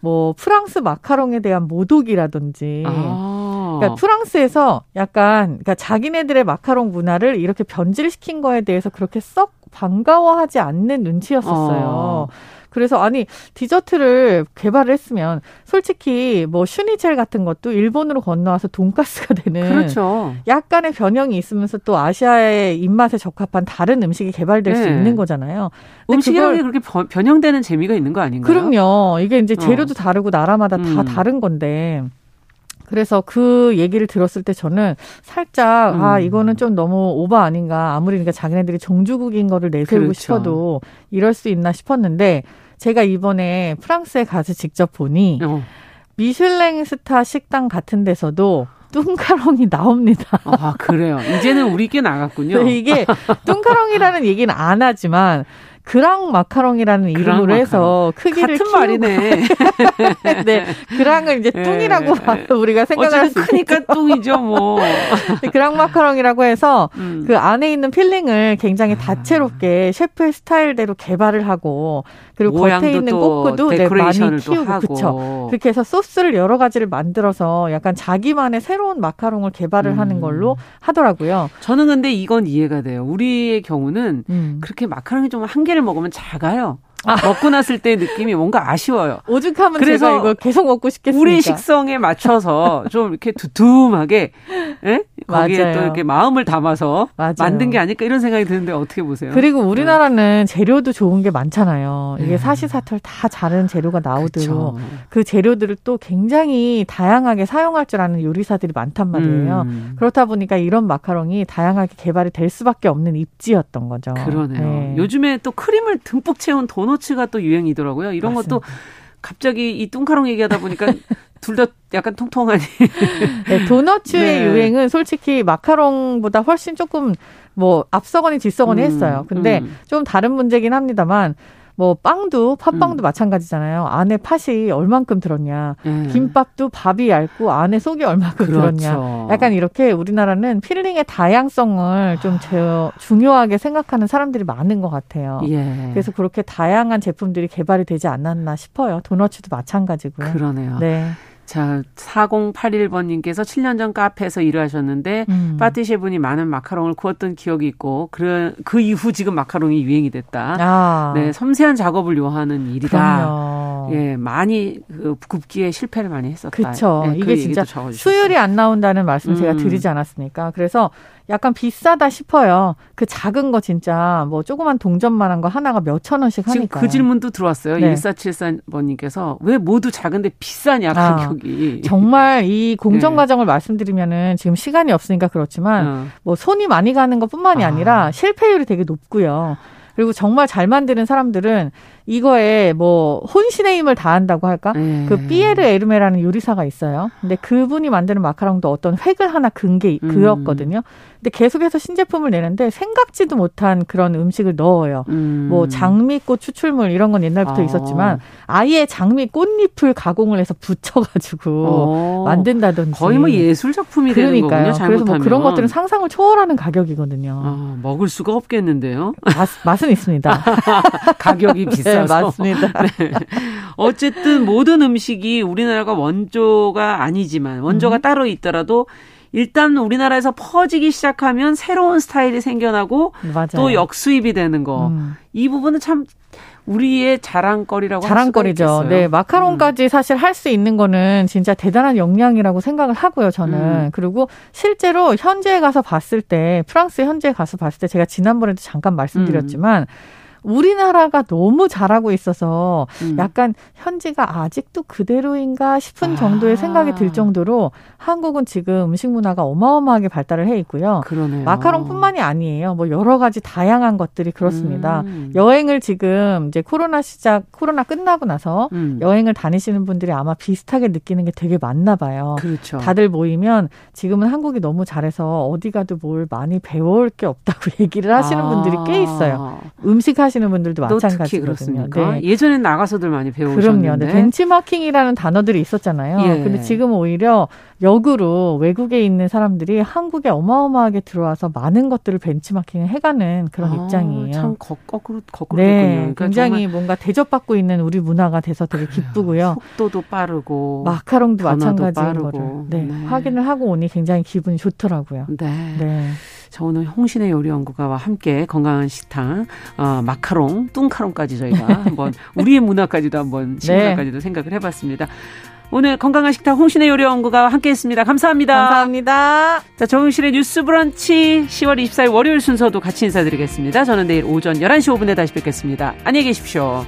뭐 프랑스 마카롱에 대한 모독이라든지 아. 그러니까 프랑스에서 약간 그러니까 자기네들의 마카롱 문화를 이렇게 변질시킨 거에 대해서 그렇게 썩 반가워하지 않는 눈치였었어요. 어. 그래서 아니 디저트를 개발을 했으면 솔직히 뭐 슈니첼 같은 것도 일본으로 건너와서 돈가스가 되는 그렇죠. 약간의 변형이 있으면서 또 아시아의 입맛에 적합한 다른 음식이 개발될 네. 수 있는 거잖아요. 음식이라는 게 그렇게 변형되는 재미가 있는 거 아닌가요? 그럼요. 이게 이제 재료도 어. 다르고 나라마다 음. 다 다른 건데 그래서 그 얘기를 들었을 때 저는 살짝 음. 아 이거는 좀 너무 오버 아닌가 아무리 그러니까 자기네들이 종주국인 거를 내세우고 그렇죠. 싶어도 이럴 수 있나 싶었는데 제가 이번에 프랑스에 가서 직접 보니 어. 미슐랭 스타 식당 같은 데서도 뚱카롱이 나옵니다. 아, 그래요. 이제는 우리께 나갔군요. 이게 뚱카롱이라는 얘기는 안 하지만 grand macaron이라는 이름으로 마카롱. 해서 크기를 같은 말이네. 네, grand을 이제 예. 뚱이라고 네. 우리가 생각할 수 크니까 뚱이죠, 뭐. grand macaron이라고 해서 음. 그 안에 있는 filling을 굉장히 아. 다채롭게 셰프의 스타일대로 개발을 하고 그리고 겉에 있는 coque도 네, 많이 키우고 그쵸. 그렇게 해서 소스를 여러 가지를 만들어서 약간 자기만의 새로운 마카롱을 개발을 음. 하는 걸로 하더라고요. 저는 근데 이건 이해가 돼요. 우리의 경우는 음. 그렇게 마카롱이 좀한 개를 먹으면 작아요. 아. 먹고 났을 때 느낌이 뭔가 아쉬워요. 오죽하면 그래서 제가 이거 계속 먹고 싶겠습니까? 우리 식성에 맞춰서 좀 이렇게 두툼하게 예? 거기에 맞아요. 또 이렇게 마음을 담아서 맞아요. 만든 게 아닐까 이런 생각이 드는데 어떻게 보세요? 그리고 우리나라는 네. 재료도 좋은 게 많잖아요. 이게 네. 사시사철 다 다른 재료가 나오도록 그 재료들을 또 굉장히 다양하게 사용할 줄 아는 요리사들이 많단 말이에요. 음. 그렇다 보니까 이런 마카롱이 다양하게 개발이 될 수밖에 없는 입지였던 거죠. 그러네요. 네. 요즘에 또 크림을 듬뿍 채운 도 너츠가 또 유행이더라고요. 이런 맞습니다. 것도 갑자기 이 뚱카롱 얘기하다 보니까 둘 다 약간 통통하니. 네, 도너츠의 네. 유행은 솔직히 마카롱보다 훨씬 조금 뭐 앞서거니 뒤서거니 음, 했어요. 근데 음. 좀 다른 문제긴 합니다만 뭐 빵도 팥빵도 음. 마찬가지잖아요. 안에 팥이 얼만큼 들었냐. 음. 김밥도 밥이 얇고 안에 속이 얼만큼 그렇죠. 들었냐. 약간 이렇게 우리나라는 필링의 다양성을 좀 제, 중요하게 생각하는 사람들이 많은 것 같아요. 예. 그래서 그렇게 다양한 제품들이 개발이 되지 않았나 싶어요. 도너츠도 마찬가지고요. 그러네요. 네. 자, 4081번님께서 7년 전 카페에서 일을 하셨는데, 음. 파티셰 분이 많은 마카롱을 구웠던 기억이 있고, 그, 그 이후 지금 마카롱이 유행이 됐다. 아. 네, 섬세한 작업을 요하는 일이다. 그럼요. 예, 많이 그 굽기에 실패를 많이 했었다. 그렇죠. 예, 그 이게 진짜 수율이 안 나온다는 말씀 을 제가 음. 드리지 않았습니까? 그래서 약간 비싸다 싶어요. 그 작은 거 진짜 뭐 조그만 동전만한 거 하나가 몇천 원씩 하니까. 지금 그 질문도 들어왔어요. 네. 1474번님께서 왜 모두 작은데 비싸냐 아, 가격이. 아, 정말 이 공정 네. 과정을 네. 말씀드리면은 지금 시간이 없으니까 그렇지만 어. 뭐 손이 많이 가는 것뿐만이 아. 아니라 실패율이 되게 높고요. 그리고 정말 잘 만드는 사람들은 이거에 뭐 혼신의 힘을 다한다고 할까? 음. 그 삐에르 에르메라는 요리사가 있어요. 근데 그분이 만드는 마카롱도 어떤 획을 하나 근게 음. 그었거든요. 근데 계속해서 신제품을 내는데 생각지도 못한 그런 음식을 넣어요. 음. 뭐 장미꽃 추출물 이런 건 옛날부터 아. 있었지만 아예 장미 꽃잎을 가공을 해서 붙여가지고 어. 만든다든지 거의 뭐 예술 작품이 되는 거군요. 그래서 뭐 그런 것들은 상상을 초월하는 가격이거든요. 아, 먹을 수가 없겠는데요. 맛, 맛은 있습니다. 가격이 비싸 서 네, 맞습니다. 네. 어쨌든 모든 음식이 우리나라가 원조가 아니지만 원조가 음. 따로 있더라도 일단 우리나라에서 퍼지기 시작하면 새로운 스타일이 생겨나고 맞아요. 또 역수입이 되는 거. 음. 이 부분은 참 우리의 자랑거리라고 자랑거리죠. 네, 마카롱까지 음. 사실 할 수 있는 거는 진짜 대단한 역량이라고 생각을 하고요. 저는 음. 그리고 실제로 현지에 가서 봤을 때 프랑스 현지에 가서 봤을 때 제가 지난번에도 잠깐 말씀드렸지만. 음. 우리나라가 너무 잘하고 있어서 음. 약간 현지가 아직도 그대로인가 싶은 정도의 아. 생각이 들 정도로 한국은 지금 음식 문화가 어마어마하게 발달을 해 있고요. 그러네요. 마카롱뿐만이 아니에요. 뭐 여러 가지 다양한 것들이 그렇습니다. 음. 여행을 지금 이제 코로나 시작 코로나 끝나고 나서 음. 여행을 다니시는 분들이 아마 비슷하게 느끼는 게 되게 많나 봐요. 그렇죠. 다들 모이면 지금은 한국이 너무 잘해서 어디 가도 뭘 많이 배울 게 없다고 얘기를 하시는 아. 분들이 꽤 있어요. 음식 하 시는 분들도 마찬가지거든요. 네. 예전엔 나가서들 많이 배우셨는데. 그럼요. 네. 벤치마킹이라는 단어들이 있었잖아요. 예. 근데 지금 오히려 역으로 외국에 있는 사람들이 한국에 어마어마하게 들어와서 많은 것들을 벤치마킹을 해가는 그런 아, 입장이에요. 참 거꾸로 거꾸로 네, 그러니까 굉장히 뭔가 대접받고 있는 우리 문화가 돼서 되게 기쁘고요. 속도도 빠르고 마카롱도 마찬가지인 거를 네, 네. 확인을 하고 오니 굉장히 기분이 좋더라고요. 네. 네. 저 오늘 홍신의 요리 연구가와 함께 건강한 식당 어, 마카롱, 뚱카롱까지 저희가 한번 우리의 문화까지도 한번 식문화까지도 네. 생각을 해봤습니다. 오늘 건강한 식탁 홍신의 요리 연구가 함께했습니다. 감사합니다. 감사합니다. 자, 정용실의 뉴스 브런치 10월 24일 월요일 순서도 같이 인사드리겠습니다. 저는 내일 오전 11시 5분에 다시 뵙겠습니다. 안녕히 계십시오.